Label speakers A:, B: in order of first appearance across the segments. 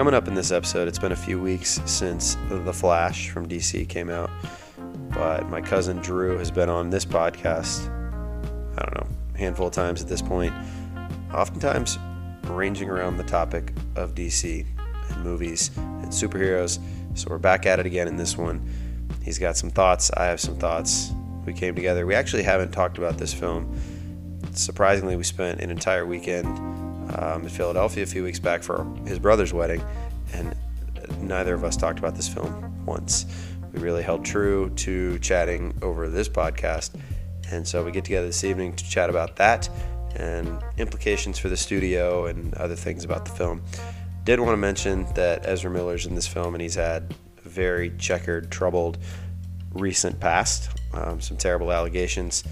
A: Coming up in this episode, it's been a few weeks since The Flash from DC came out, but my cousin Drew has been on this podcast, I don't know, a handful of times at this point, oftentimes ranging around the topic of DC and movies and superheroes. So we're back at it again in this one. He's got some thoughts, I have some thoughts. We came together. We actually haven't talked about this film. Surprisingly, we spent an entire weekend um, in Philadelphia a few weeks back for his brother's wedding, and neither of us talked about this film once. We really held true to chatting over this podcast, and so we get together this evening to chat about that and implications for the studio and other things about the film. Did want to mention that Ezra Miller's in this film, and he's had a very checkered, troubled recent past, um, some terrible allegations.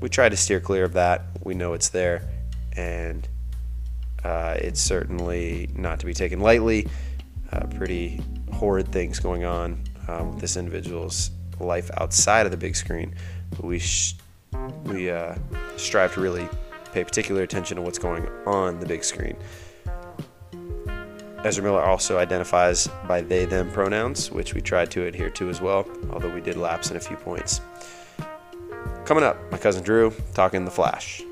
A: We try to steer clear of that. We know it's there, and uh, it's certainly not to be taken lightly. Uh, pretty horrid things going on um, with this individual's life outside of the big screen. But we sh- we uh, strive to really pay particular attention to what's going on the big screen. Ezra Miller also identifies by they them pronouns, which we tried to adhere to as well, although we did lapse in a few points. Coming up, my cousin Drew talking The Flash.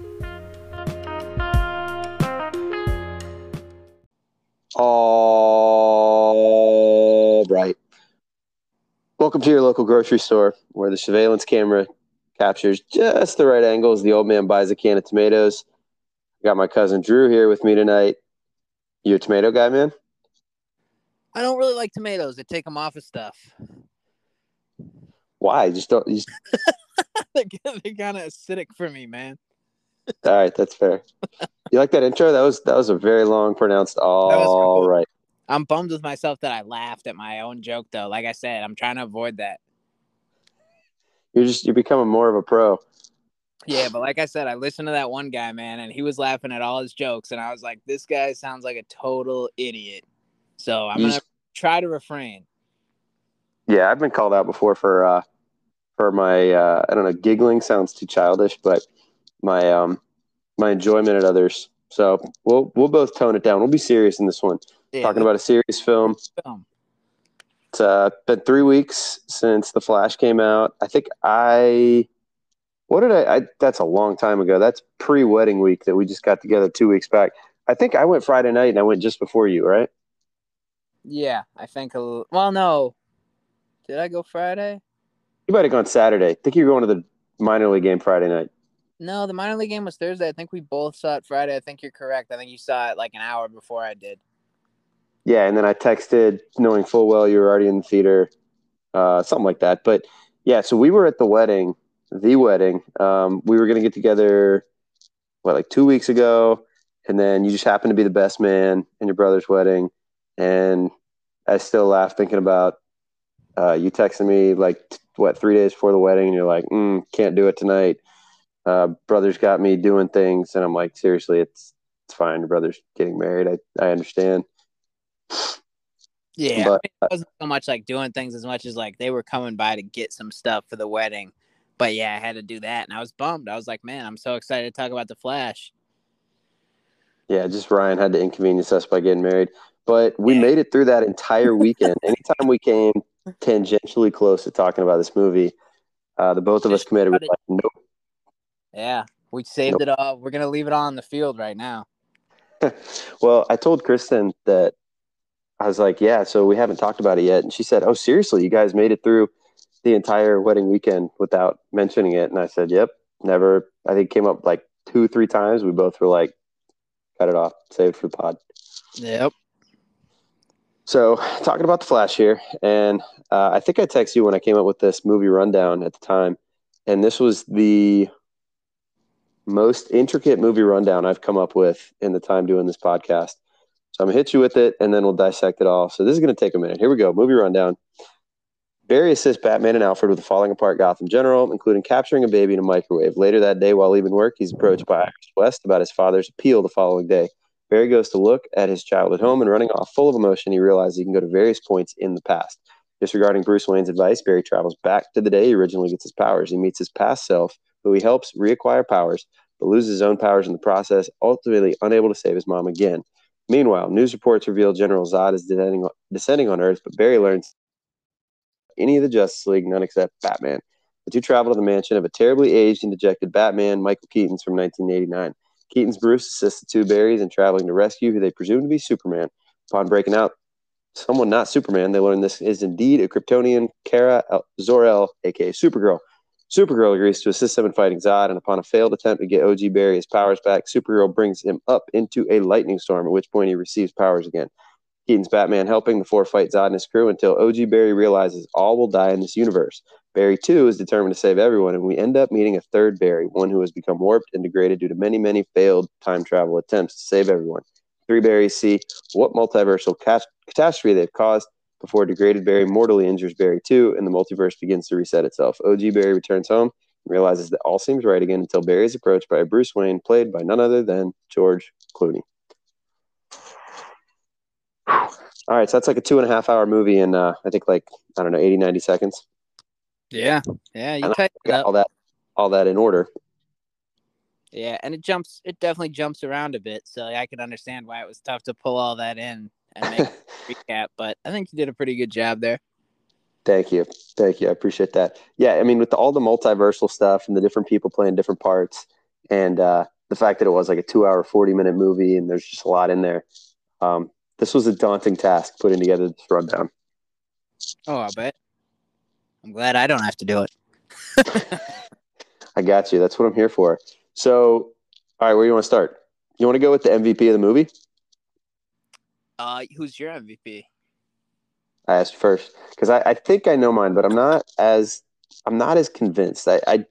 A: All right. Welcome to your local grocery store where the surveillance camera captures just the right angles. the old man buys a can of tomatoes. I got my cousin Drew here with me tonight. You a tomato guy, man?
B: I don't really like tomatoes. They take them off of stuff.
A: Why? Just don't. You just...
B: they're kind of acidic for me, man.
A: All right, that's fair. You like that intro? That was that was a very long, pronounced. All right.
B: I'm bummed with myself that I laughed at my own joke, though. Like I said, I'm trying to avoid that.
A: You're just you're becoming more of a pro.
B: Yeah, but like I said, I listened to that one guy, man, and he was laughing at all his jokes, and I was like, this guy sounds like a total idiot. So I'm gonna try to refrain.
A: Yeah, I've been called out before for uh for my uh I don't know, giggling sounds too childish, but my um my enjoyment at others. So we'll we'll both tone it down. We'll be serious in this one. Yeah, Talking about a serious film. film. It's uh, been three weeks since The Flash came out. I think I, what did I, I that's a long time ago. That's pre wedding week that we just got together two weeks back. I think I went Friday night and I went just before you, right?
B: Yeah, I think. A, well, no. Did I go Friday?
A: You might have gone Saturday. I think you were going to the minor league game Friday night.
B: No, the minor league game was Thursday. I think we both saw it Friday. I think you're correct. I think you saw it like an hour before I did.
A: Yeah, and then I texted knowing full well you were already in the theater, uh, something like that. But yeah, so we were at the wedding, the wedding. Um, we were going to get together, what, like two weeks ago. And then you just happened to be the best man in your brother's wedding. And I still laugh thinking about uh, you texting me like, what, three days before the wedding. And you're like, mm, can't do it tonight. Uh, brother's got me doing things. And I'm like, seriously, it's, it's fine. Your brother's getting married. I, I understand.
B: Yeah, but, it wasn't so much like doing things as much as like they were coming by to get some stuff for the wedding. But yeah, I had to do that, and I was bummed. I was like, man, I'm so excited to talk about the Flash.
A: Yeah, just Ryan had to inconvenience us by getting married, but we yeah. made it through that entire weekend. Anytime we came tangentially close to talking about this movie, uh, the both of us committed. Like, nope.
B: Yeah, we saved nope. it all. We're gonna leave it on the field right now.
A: well, I told Kristen that I was like, yeah, so we haven't talked about it yet. And she said, oh, seriously, you guys made it through the entire wedding weekend without mentioning it. And I said, yep, never. I think came up like two, three times. We both were like, cut it off, save it for the pod.
B: Yep.
A: So talking about the Flash here, and uh, I think I texted you when I came up with this movie rundown at the time, and this was the most intricate movie rundown I've come up with in the time doing this podcast. So I'm gonna hit you with it, and then we'll dissect it all. So this is gonna take a minute. Here we go. Movie rundown. Barry assists Batman and Alfred with the falling apart Gotham General, including capturing a baby in a microwave. Later that day, while leaving work, he's approached by West about his father's appeal the following day. Barry goes to look at his childhood home and running off full of emotion, he realizes he can go to various points in the past. Disregarding Bruce Wayne's advice, Barry travels back to the day he originally gets his powers. He meets his past self, who he helps reacquire powers, but loses his own powers in the process, ultimately unable to save his mom again. Meanwhile, news reports reveal General Zod is descending, descending on Earth, but Barry learns any of the Justice League, none except Batman. The two travel to the mansion of a terribly aged and dejected Batman, Michael Keaton's from 1989. Keaton's Bruce assists the two Barrys in traveling to rescue who they presume to be Superman. Upon breaking out, someone not Superman, they learn this is indeed a Kryptonian, Kara Zor-El, aka Supergirl. Supergirl agrees to assist them in fighting Zod, and upon a failed attempt to get OG Barry his powers back, Supergirl brings him up into a lightning storm, at which point he receives powers again. Keaton's Batman helping the four fight Zod and his crew until OG Barry realizes all will die in this universe. Barry, too, is determined to save everyone, and we end up meeting a third Barry, one who has become warped and degraded due to many, many failed time travel attempts to save everyone. Three Barrys see what multiversal catastrophe they've caused before degraded Barry mortally injures Barry 2, and the multiverse begins to reset itself. OG Barry returns home and realizes that all seems right again until Barry is approached by Bruce Wayne, played by none other than George Clooney. All right, so that's like a two and a half hour movie in, uh, I think, like, I don't know, 80, 90 seconds.
B: Yeah, yeah, you got
A: all that, all that in order.
B: Yeah, and it jumps. It definitely jumps around a bit, so I can understand why it was tough to pull all that in and make recap. But I think you did a pretty good job there.
A: Thank you, thank you. I appreciate that. Yeah, I mean, with the, all the multiversal stuff and the different people playing different parts, and uh, the fact that it was like a two-hour, forty-minute movie, and there's just a lot in there. Um, this was a daunting task putting together this rundown.
B: Oh, I bet. I'm glad I don't have to do it.
A: I got you. That's what I'm here for. So, all right, where do you want to start? You want to go with the MVP of the movie?
B: Uh, who's your MVP?
A: I asked first because I, I think I know mine, but I'm not as I'm not as convinced. I, I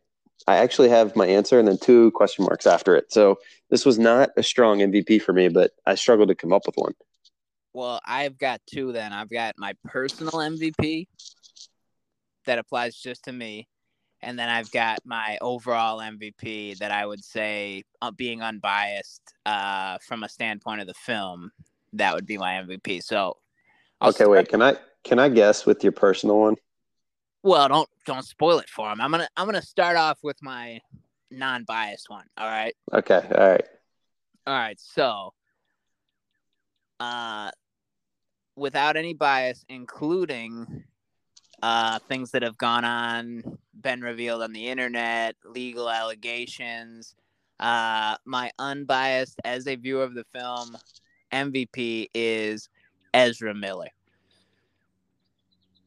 A: I actually have my answer and then two question marks after it. So this was not a strong MVP for me, but I struggled to come up with one.
B: Well, I've got two then. I've got my personal MVP, that applies just to me. And then I've got my overall MVP that I would say, uh, being unbiased uh, from a standpoint of the film, that would be my MVP. So,
A: I'll okay, start- wait, can I can I guess with your personal one?
B: Well, don't don't spoil it for him. I'm gonna I'm gonna start off with my non-biased one. All right.
A: Okay. All right.
B: All right. So, uh, without any bias, including uh, things that have gone on, been revealed on the internet, legal allegations. Uh, my unbiased, as a viewer of the film, MVP is Ezra Miller.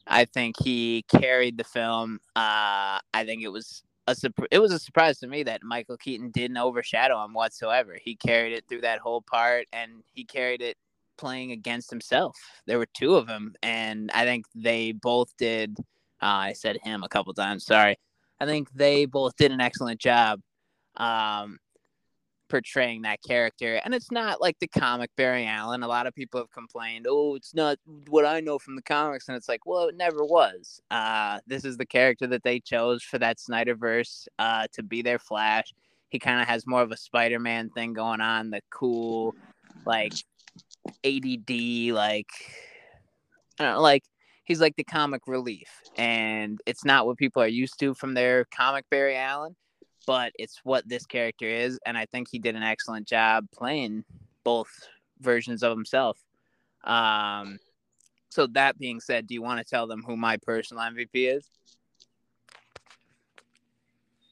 B: I think he carried the film. Uh, I think it was a it was a surprise to me that Michael Keaton didn't overshadow him whatsoever. He carried it through that whole part, and he carried it playing against himself. There were two of them, and I think they both did. Uh, I said him a couple times. Sorry. I think they both did an excellent job um, portraying that character. And it's not like the comic Barry Allen. A lot of people have complained, oh, it's not what I know from the comics. And it's like, well, it never was. Uh, this is the character that they chose for that Snyderverse uh, to be their Flash. He kind of has more of a Spider Man thing going on, the cool, like ADD, like I don't know, like he's like the comic relief, and it's not what people are used to from their comic Barry Allen, but it's what this character is, and I think he did an excellent job playing both versions of himself. Um, so that being said, do you want to tell them who my personal MVP is?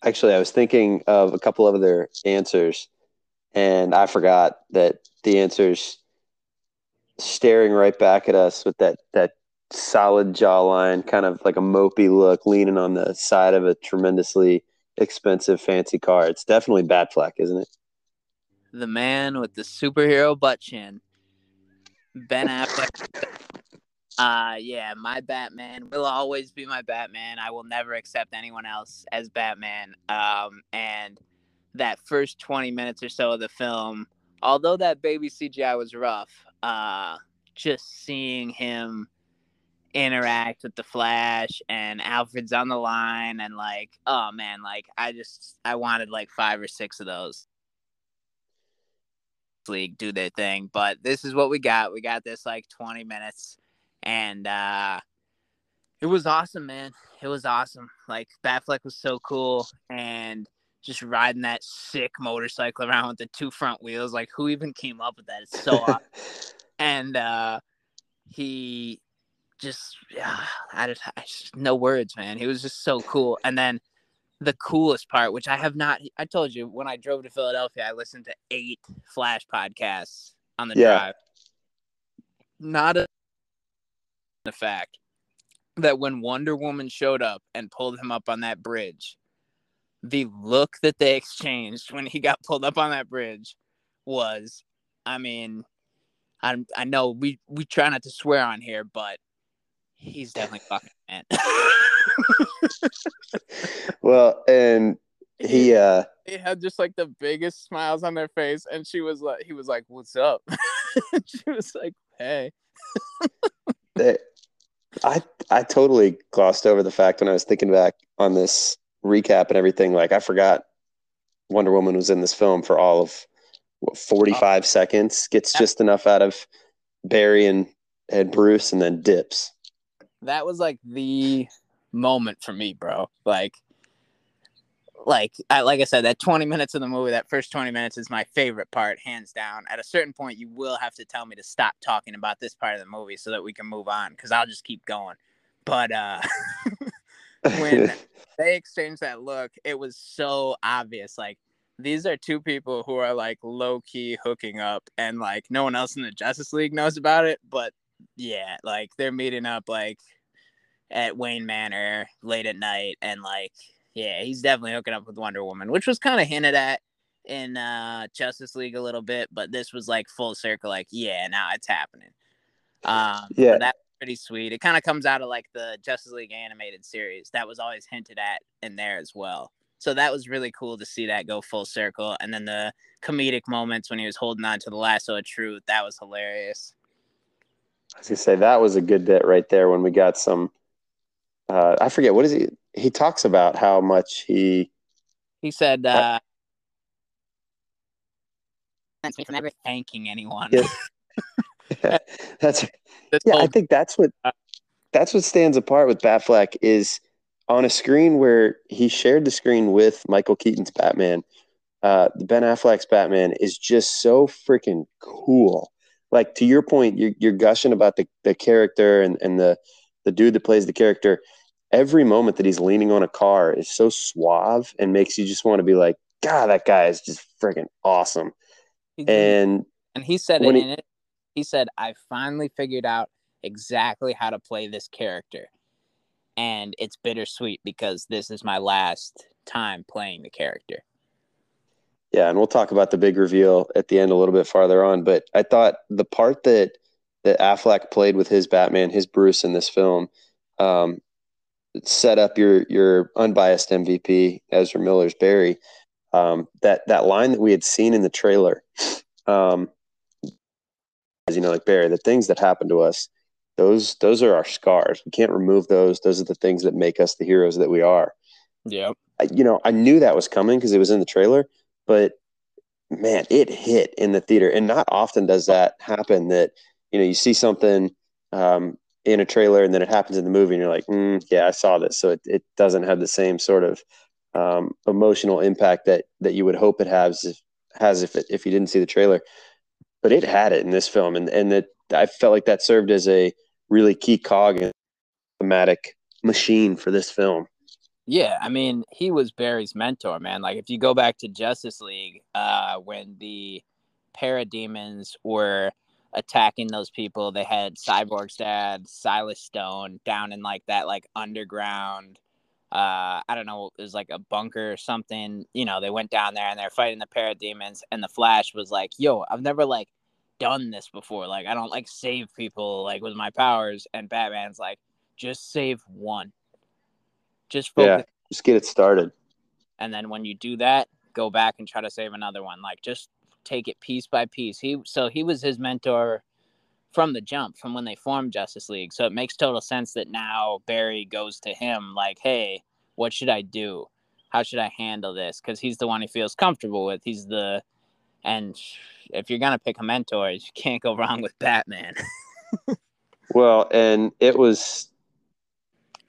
A: Actually, I was thinking of a couple of other answers, and I forgot that the answers staring right back at us with that that solid jawline, kind of like a mopey look, leaning on the side of a tremendously expensive fancy car. It's definitely Batfleck, isn't it?
B: The man with the superhero butt chin, Ben Affleck. uh yeah, my Batman will always be my Batman. I will never accept anyone else as Batman. Um, and that first twenty minutes or so of the film, although that baby CGI was rough, uh, just seeing him interact with the Flash and Alfred's on the line and like, oh man, like I just I wanted like five or six of those. League do their thing, but this is what we got. We got this like 20 minutes and uh it was awesome, man. It was awesome. Like Batfleck was so cool and just riding that sick motorcycle around with the two front wheels. Like, who even came up with that? It's so awesome. and uh, he just, yeah, I just, I just, no words, man. He was just so cool. And then the coolest part, which I have not, I told you when I drove to Philadelphia, I listened to eight Flash podcasts on the yeah. drive. Not a the fact that when Wonder Woman showed up and pulled him up on that bridge, the look that they exchanged when he got pulled up on that bridge was, I mean, I I know we we try not to swear on here, but he's definitely fucking man.
A: well, and he uh
B: he had just like the biggest smiles on their face, and she was like, he was like, "What's up?" she was like, "Hey."
A: I I totally glossed over the fact when I was thinking back on this recap and everything. Like I forgot Wonder Woman was in this film for all of what, 45 oh. seconds, gets just enough out of Barry and, and Bruce, and then dips.
B: That was like the moment for me, bro. Like, like I like I said, that 20 minutes of the movie, that first 20 minutes is my favorite part, hands down. At a certain point, you will have to tell me to stop talking about this part of the movie so that we can move on, because I'll just keep going. But uh when they exchanged that look, it was so obvious. Like these are two people who are like low key hooking up, and like no one else in the Justice League knows about it. But yeah, like they're meeting up like at Wayne Manor late at night, and like yeah, he's definitely hooking up with Wonder Woman, which was kind of hinted at in uh Justice League a little bit, but this was like full circle. Like yeah, now it's happening. Um, yeah, that pretty sweet. It kind of comes out of like the Justice League animated series that was always hinted at in there as well. So that was really cool to see that go full circle. And then the comedic moments when he was holding on to the lasso of truth, that was hilarious.
A: I was gonna say that was a good bit right there when we got some. Uh, I forget what is he. He talks about how much he.
B: He said. Uh, uh me from ever thanking anyone. Yeah.
A: that's yeah. I think that's what that's what stands apart with Batfleck is on a screen where he shared the screen with Michael Keaton's Batman. Uh, the ben Affleck's Batman is just so freaking cool. Like to your point, you're, you're gushing about the, the character and, and the the dude that plays the character. Every moment that he's leaning on a car is so suave and makes you just want to be like, God, that guy is just freaking awesome. And
B: and he said it he, in it he said, I finally figured out exactly how to play this character. And it's bittersweet because this is my last time playing the character.
A: Yeah, and we'll talk about the big reveal at the end a little bit farther on. But I thought the part that that Affleck played with his Batman, his Bruce in this film, um, set up your your unbiased MVP, Ezra Miller's Barry. Um, that that line that we had seen in the trailer, um, as you know, like Barry, the things that happen to us, those those are our scars. We can't remove those. Those are the things that make us the heroes that we are.
B: Yeah.
A: You know, I knew that was coming because it was in the trailer, but man, it hit in the theater. And not often does that happen that, you know, you see something um, in a trailer and then it happens in the movie and you're like, mm, yeah, I saw this. So it, it doesn't have the same sort of um, emotional impact that, that you would hope it has if, has if, it, if you didn't see the trailer but it had it in this film, and and that I felt like that served as a really key cog in thematic machine for this film.
B: Yeah, I mean, he was Barry's mentor, man. Like if you go back to Justice League, uh, when the parademons were attacking those people, they had Cyborg's dad, Silas Stone, down in like that like underground uh i don't know it was like a bunker or something. You know they went down there and they're fighting the parademons and the flash was like yo i've never like done this before. Like i don't like save people like with my powers. And batman's like just save one just focus.
A: yeah just get it started
B: and then when you do that go back and try to save another one like just take it piece by piece he so he was his mentor from the jump, from when they formed Justice League. So it makes total sense that now Barry goes to him like, "Hey, what should I do? How should I handle this?" Because he's the one he feels comfortable with. He's the and if you're gonna pick a mentor, you can't go wrong with Batman.
A: well, and it was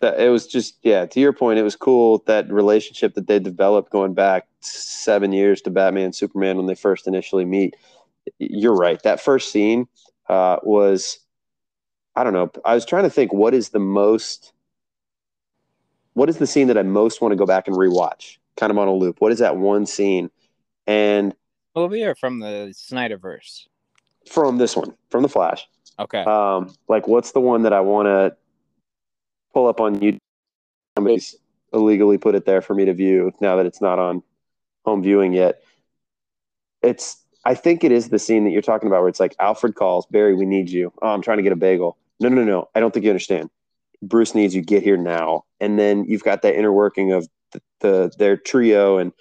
A: that it was just yeah. To your point, it was cool that relationship that they developed going back seven years to Batman Superman when they first initially meet. You're right. That first scene uh, was I don't know. I was trying to think what is the most what is the scene that I most want to go back and rewatch? Kind of on a loop. What is that one scene? And
B: movie or from the Snyderverse?
A: From this one, from the Flash.
B: Okay.
A: Um, like what's the one that I want to pull up on YouTube? Somebody's illegally put it there for me to view now that it's not on home viewing yet. It's I think it is the scene that you're talking about where it's like Alfred calls, Barry, we need you. Oh, I'm trying to get a bagel. No, no, no. I don't think you understand. Bruce needs you. Get here now. And then you've got that inner working of the, the their trio and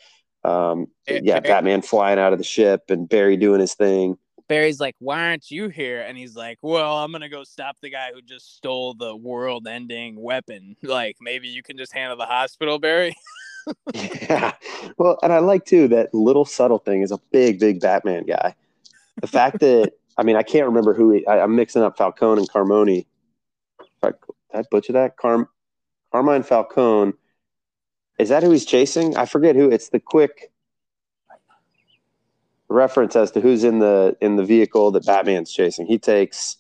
A: um, yeah, Batman flying out of the ship and Barry doing his thing.
B: Barry's like, "Why aren't you here?" And he's like, "Well, I'm gonna go stop the guy who just stole the world-ending weapon. Like, maybe you can just handle the hospital, Barry."
A: yeah, well, and I like too that little subtle thing is a big, big Batman guy. The fact that I mean, I can't remember who he, I, am mixing up Falcone and Carmoni. Did I butcher that? Carm, Carmine Falcone. Is that who he's chasing? I forget who. It's the quick reference as to who's in the in the vehicle that Batman's chasing. He takes.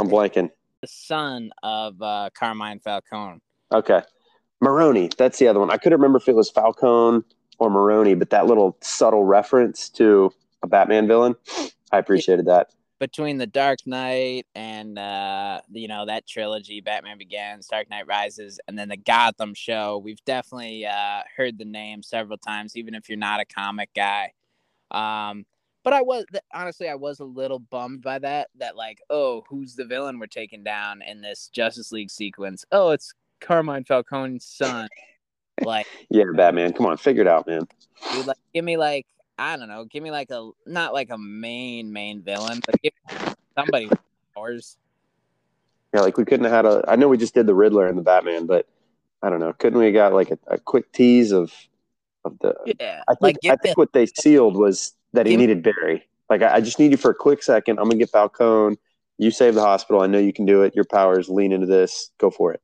A: I'm blanking.
B: The son of uh, Carmine Falcone.
A: Okay, Maroni. That's the other one. I couldn't remember if it was Falcone or Maroni, but that little subtle reference to a Batman villain, I appreciated that.
B: Between the Dark Knight and uh, you know that trilogy, Batman Begins, Dark Knight Rises, and then the Gotham show, we've definitely uh, heard the name several times, even if you're not a comic guy. Um, but I was honestly, I was a little bummed by that. That like, oh, who's the villain we're taking down in this Justice League sequence? Oh, it's Carmine Falcone's son. like,
A: yeah, Batman, come on, figure it out, man.
B: Dude, like, give me like I don't know, give me like a not like a main main villain, but give somebody powers.
A: Yeah, like we couldn't have had a. I know we just did the Riddler and the Batman, but I don't know. Couldn't we got like a, a quick tease of of the?
B: Yeah,
A: I think like I think the, what they sealed was that he needed Barry. Like I, I, just need you for a quick second. I'm gonna get Falcone. You save the hospital. I know you can do it. Your powers lean into this. Go for it.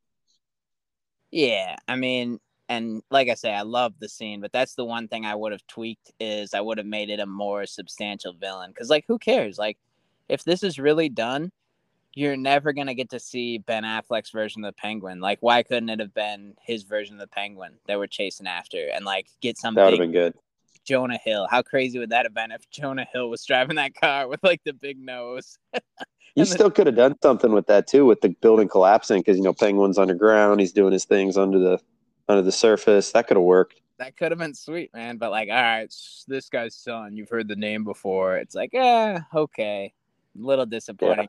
B: Yeah, I mean, and like I say, I love the scene, but that's the one thing I would have tweaked is I would have made it a more substantial villain. Because like, who cares? Like, if this is really done, you're never gonna get to see Ben Affleck's version of the Penguin. Like, why couldn't it have been his version of the Penguin that we're chasing after, and like get something?
A: that would have been good.
B: Jonah Hill. How crazy would that have been if Jonah Hill was driving that car with like the big nose?
A: you still could have done something with that too, with the building collapsing because you know Penguin's underground. He's doing his things under the under the surface. That could have worked.
B: That could have been sweet, man. But like, all right, this guy's son. You've heard the name before. It's like, eh, okay, a little disappointing.
A: Yeah.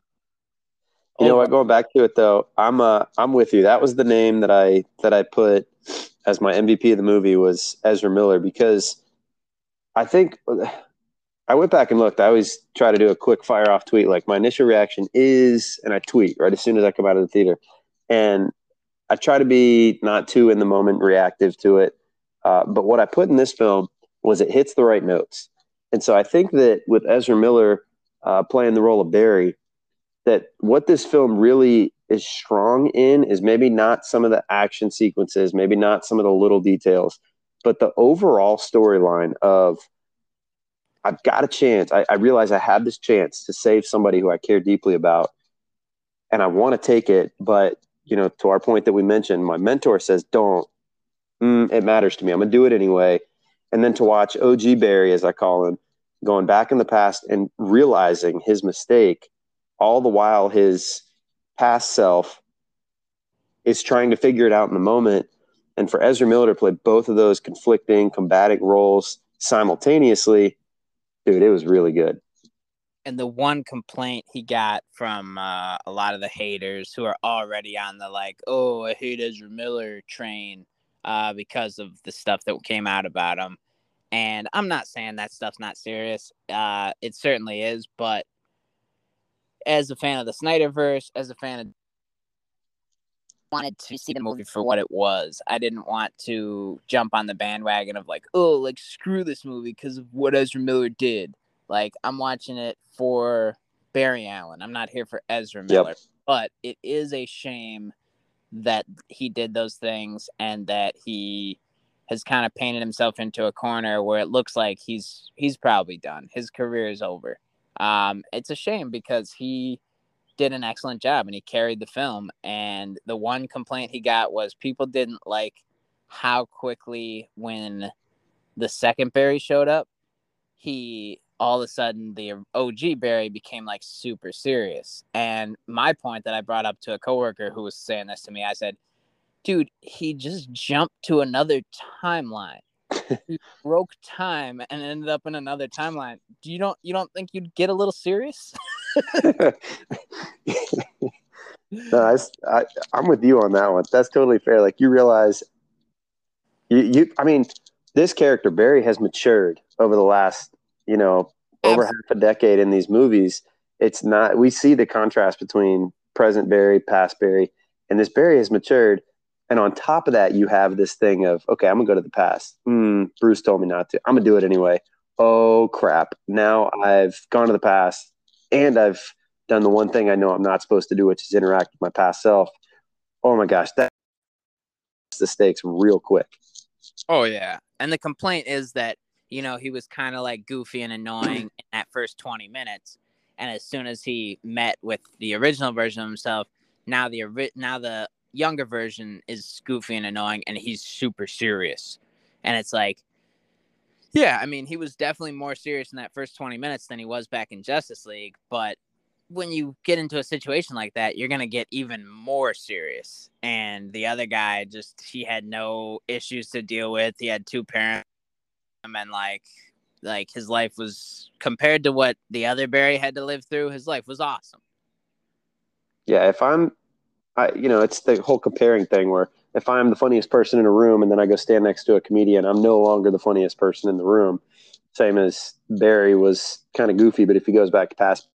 A: You know what? Going back to it though, I'm uh I'm with you. That was the name that I that I put as my MVP of the movie was Ezra Miller because I think I went back and looked. I always try to do a quick fire off tweet. Like my initial reaction is, and I tweet right as soon as I come out of the theater. And I try to be not too in the moment reactive to it. Uh, but what I put in this film was it hits the right notes. And so I think that with Ezra Miller uh, playing the role of Barry, that what this film really is strong in is maybe not some of the action sequences, maybe not some of the little details, but the overall storyline of I've got a chance. I, I realize I have this chance to save somebody who I care deeply about, and I want to take it, but you know, to our point that we mentioned, my mentor says, don't. Mm, it matters to me. I'm going to do it anyway. And then to watch OG Barry, as I call him, going back in the past and realizing his mistake, all the while his past self is trying to figure it out in the moment. And for Ezra Miller to play both of those conflicting, combating roles simultaneously, dude, it was really good
B: and the one complaint he got from uh, a lot of the haters who are already on the like, oh, I hate Ezra Miller train uh, because of the stuff that came out about him. And I'm not saying that stuff's not serious. Uh, it certainly is, but as a fan of the Snyderverse, as a fan of wanted to see the movie for what it was. I didn't want to jump on the bandwagon of like, oh, like screw this movie because of what Ezra Miller did. Like I'm watching it for Barry Allen. I'm not here for Ezra Miller. Yep. but it is a shame that he did those things and that he has kind of painted himself into a corner where it looks like he's he's probably done. His career is over. Um, it's a shame because he did an excellent job and he carried the film. And the one complaint he got was people didn't like how quickly when the second Barry showed up, he all of a sudden the OG Barry became like super serious. And my point that I brought up to a coworker who was saying this to me, I said, dude, he just jumped to another timeline. he broke time and ended up in another timeline. Do you don't you don't think you'd get a little serious?
A: no, I, I, I'm with you on that one. That's totally fair. Like you realize, you, you, I mean, this character Barry has matured over the last, you know, over Absolutely. half a decade in these movies. It's not. We see the contrast between present Barry, past Barry, and this Barry has matured. And on top of that, you have this thing of, okay, I'm gonna go to the past. Mm, Bruce told me not to. I'm gonna do it anyway. Oh crap! Now I've gone to the past and I've done the one thing I know I'm not supposed to do, which is interact with my past self. Oh my gosh, that's the stakes real quick.
B: Oh yeah, and the complaint is that you know he was kind of like goofy and annoying in that first 20 minutes, and as soon as he met with the original version of himself, now the now the younger version is goofy and annoying, and he's super serious, and it's like yeah, I mean, he was definitely more serious in that first 20 minutes than he was back in Justice League. But when you get into a situation like that, you're going to get even more serious. And the other guy just, he had no issues to deal with. He had two parents and like, like his life was compared to what the other Barry had to live through, his life was awesome.
A: Yeah. If I'm, I, you know, it's the whole comparing thing where if I'm the funniest person in a room and then I go stand next to a comedian, I'm no longer the funniest person in the room. Same as Barry was kind of goofy, but if he goes back to past,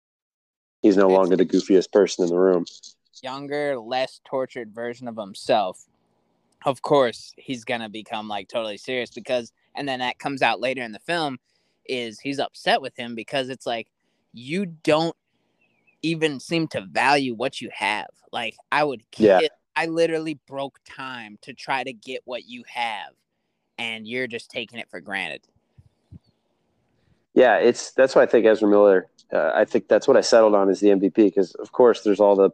A: he's no longer the goofiest person in the room.
B: Younger, less tortured version of himself. Of course, he's gonna become like totally serious because, and then that comes out later in the film, is he's upset with him because it's like you don't even seem to value what you have. Like I would yeah I literally broke time to try to get what you have, and you're just taking it for granted.
A: Yeah, it's that's why I think Ezra Miller. Uh, I think that's what I settled on is the MVP because, of course, there's all the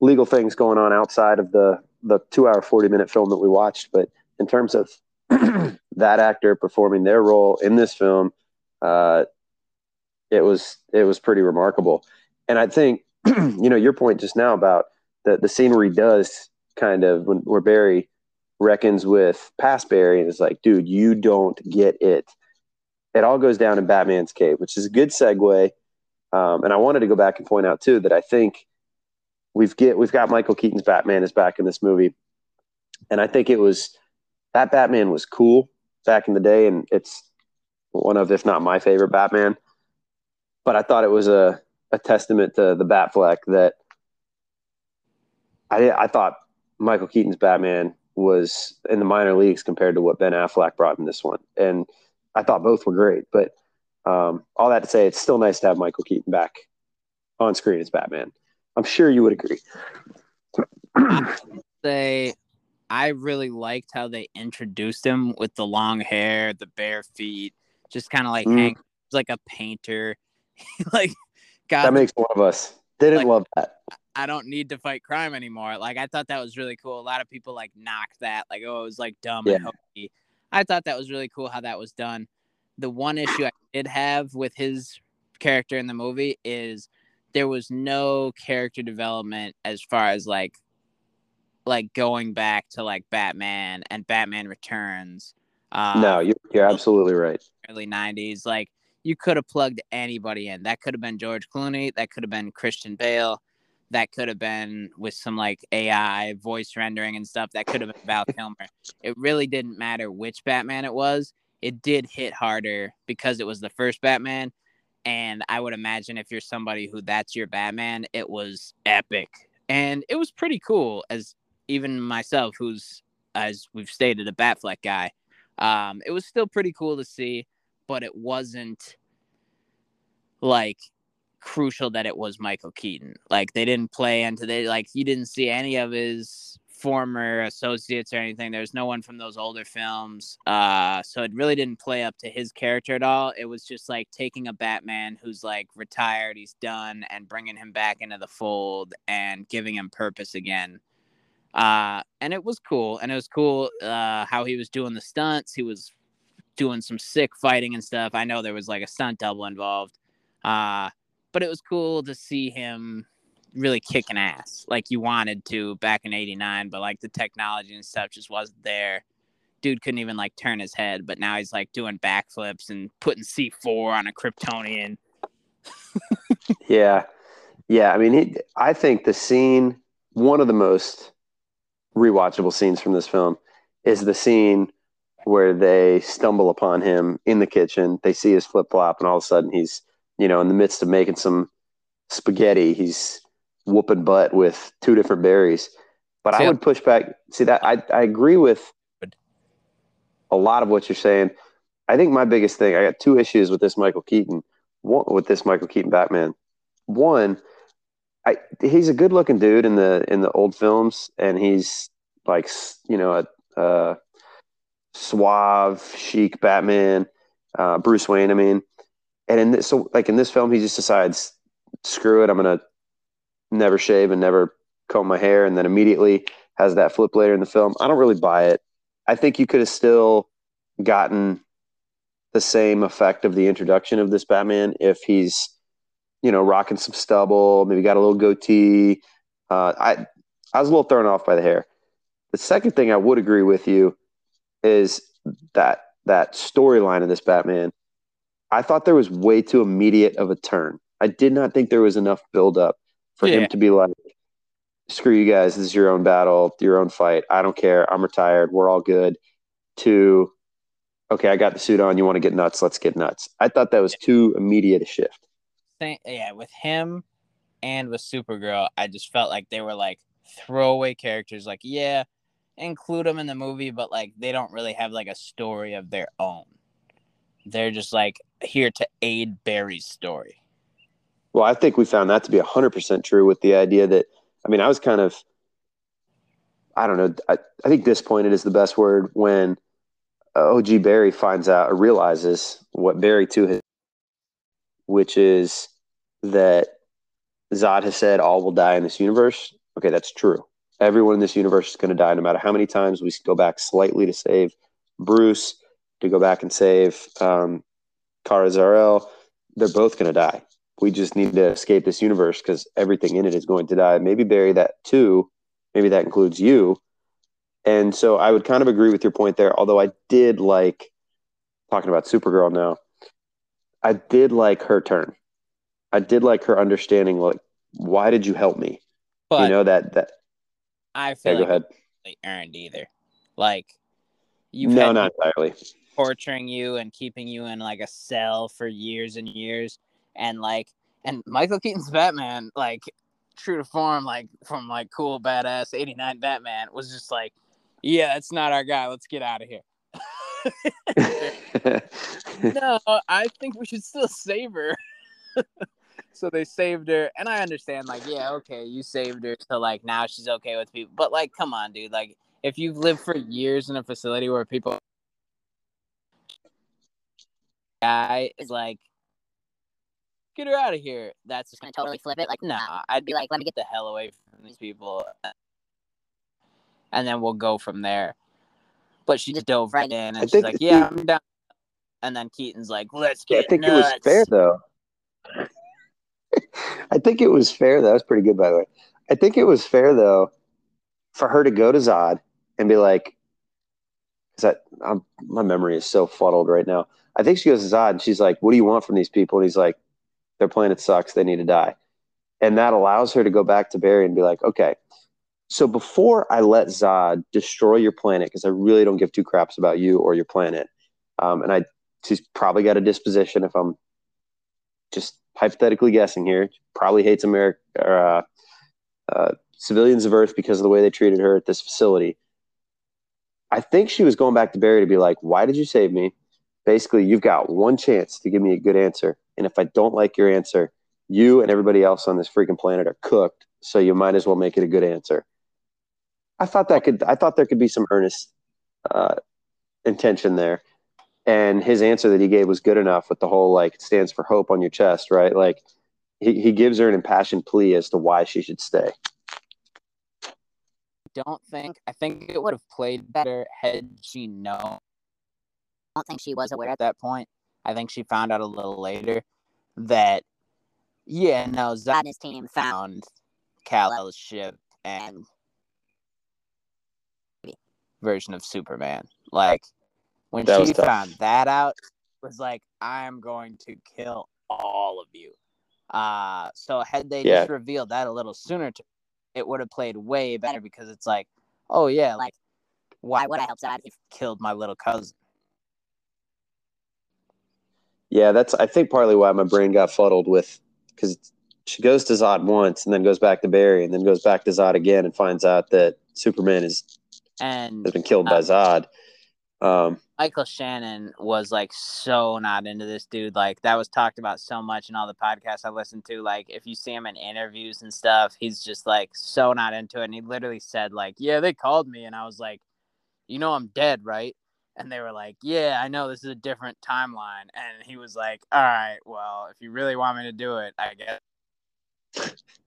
A: legal things going on outside of the the two hour forty minute film that we watched. But in terms of that actor performing their role in this film, uh, it was it was pretty remarkable. And I think you know your point just now about the the scenery does kind of when where Barry reckons with past Barry and is like, dude, you don't get it. It all goes down in Batman's cave, which is a good segue. Um, and I wanted to go back and point out too that I think we've get we've got Michael Keaton's Batman is back in this movie, and I think it was that Batman was cool back in the day, and it's one of if not my favorite Batman. But I thought it was a a testament to the Batfleck that I I thought Michael Keaton's Batman was in the minor leagues compared to what Ben Affleck brought in this one, and I thought both were great. But um, all that to say, it's still nice to have Michael Keaton back on screen as Batman. I'm sure you would agree.
B: say I really liked how they introduced him with the long hair, the bare feet, just kind of like mm. Hank, like a painter. like,
A: God, that makes one of us. Didn't like, love that.
B: I don't need to fight crime anymore. Like I thought that was really cool. A lot of people like knocked that, like oh it was like dumb yeah. and hokey. I thought that was really cool how that was done. The one issue I did have with his character in the movie is there was no character development as far as like like going back to like Batman and Batman Returns.
A: Um, no, you're, you're absolutely right.
B: Early '90s, like you could have plugged anybody in. That could have been George Clooney. That could have been Christian Bale that could have been with some like AI voice rendering and stuff. That could have been Val Kilmer. It really didn't matter which Batman it was. It did hit harder because it was the first Batman. And I would imagine if you're somebody who that's your Batman, it was epic. And it was pretty cool as even myself, who's, as we've stated, a Batfleck guy. Um, it was still pretty cool to see, but it wasn't like crucial that it was Michael Keaton. Like they didn't play into they like you didn't see any of his former associates or anything. There's no one from those older films. Uh so it really didn't play up to his character at all. It was just like taking a Batman who's like retired, he's done and bringing him back into the fold and giving him purpose again. Uh and it was cool and it was cool uh how he was doing the stunts. He was doing some sick fighting and stuff. I know there was like a stunt double involved. Uh but it was cool to see him really kicking ass like you wanted to back in 89 but like the technology and stuff just wasn't there dude couldn't even like turn his head but now he's like doing backflips and putting c4 on a kryptonian
A: yeah yeah i mean he, i think the scene one of the most rewatchable scenes from this film is the scene where they stumble upon him in the kitchen they see his flip-flop and all of a sudden he's you know, in the midst of making some spaghetti, he's whooping butt with two different Barrys. But I would push back. See that I I agree with a lot of what you're saying. I think my biggest thing, I got two issues with this Michael Keaton, one, with this Michael Keaton Batman. One, I he's a good looking dude in the in the old films, and he's like you know a, a suave, chic Batman, uh, Bruce Wayne. I mean, and in this, so like in this film, he just decides, screw it, I'm gonna never shave and never comb my hair, and then immediately has that flip later in the film. I don't really buy it. I think you could have still gotten the same effect of the introduction of this Batman if he's, you know, rocking some stubble, maybe got a little goatee. Uh, I I was a little thrown off by the hair. The second thing I would agree with you is that that storyline of this Batman I thought there was way too immediate of a turn. I did not think there was enough build up for yeah. him to be like, screw you guys, this is your own battle, your own fight. I don't care. I'm retired. We're all good. To, okay, I got the suit on. You want to get nuts? Let's get nuts. I thought that was too immediate a shift.
B: Yeah, with him and with Supergirl, I just felt like they were like throwaway characters. Like, yeah, include them in the movie, but like they don't really have like a story of their own. They're just like here to aid Barry's story.
A: Well, I think we found that to be 100% true with the idea that, I mean, I was kind of, I don't know, I, I think disappointed is the best word when uh, OG Barry finds out or realizes what Barry too has, which is that Zod has said all will die in this universe. Okay, that's true. Everyone in this universe is going to die no matter how many times we go back slightly to save Bruce, to go back and save um, Kara Zor-El, they're both going to die. We just need to escape this universe because everything in it is going to die. Maybe bury that too. Maybe that includes you. And so I would kind of agree with your point there. Although I did like talking about Supergirl now. I did like her turn. I did like her understanding. Like, why did you help me? But you know that that.
B: I feel yeah, like go ahead. They earned either. Like
A: you. No, not entirely
B: torturing you and keeping you in like a cell for years and years and like and Michael Keaton's Batman like true to form like from like cool badass 89 Batman was just like yeah that's not our guy let's get out of here no I think we should still save her so they saved her and I understand like yeah okay you saved her so like now she's okay with people but like come on dude like if you've lived for years in a facility where people guy is like, get her out of here. That's just gonna totally flip it. Like, nah, I'd be like, let me get the hell away from these people, and then we'll go from there. But she just dove right in, and I she's like, "Yeah, I'm down." And then Keaton's like, "Let's get."
A: I think
B: nuts.
A: it was fair though. I think it was fair. That was pretty good, by the way. I think it was fair though for her to go to Zod and be like, "Because my memory is so fuddled right now." I think she goes to Zod and she's like, What do you want from these people? And he's like, Their planet sucks. They need to die. And that allows her to go back to Barry and be like, Okay, so before I let Zod destroy your planet, because I really don't give two craps about you or your planet, um, and I she's probably got a disposition if I'm just hypothetically guessing here, probably hates America or uh, uh, civilians of Earth because of the way they treated her at this facility. I think she was going back to Barry to be like, "Why did you save me? basically you've got one chance to give me a good answer and if i don't like your answer you and everybody else on this freaking planet are cooked, so you might as well make it a good answer. I thought that could. I thought there could be some earnest uh, intention there, and his answer that he gave was good enough with the whole like stands for hope on your chest, right? Like he, he gives her an impassioned plea as to why she should stay.
B: Don't think. I think it would have played better had she known. I don't think she was aware at that point. I think she found out a little later that, yeah, no, Zod and his team found Kal-El's ship and version of Superman. Like when
A: That
B: she found that out, was like I'm going to kill all of you. Uh so had they
A: Yeah.
B: just revealed that a little sooner, to, it would have played way better because it's like, oh yeah, like why would I help Zod? He killed my little cousin.
A: Yeah, that's I think partly why my brain got fuddled with because she goes to Zod once and then goes back to Barry and then goes back to Zod again and finds out that Superman is
B: And
A: has been killed by Zod. Um,
B: Michael Shannon was like so not into this dude. Like that was talked about so much in all the podcasts I listened to. Like if you see him in interviews and stuff, he's just like so not into it. And he literally said like, "Yeah, they called me," and I was like, "You know, I'm dead, right?" And they were like, "Yeah, I know this is a different timeline." And he was like, "All right, well, if you really want me to do it, I guess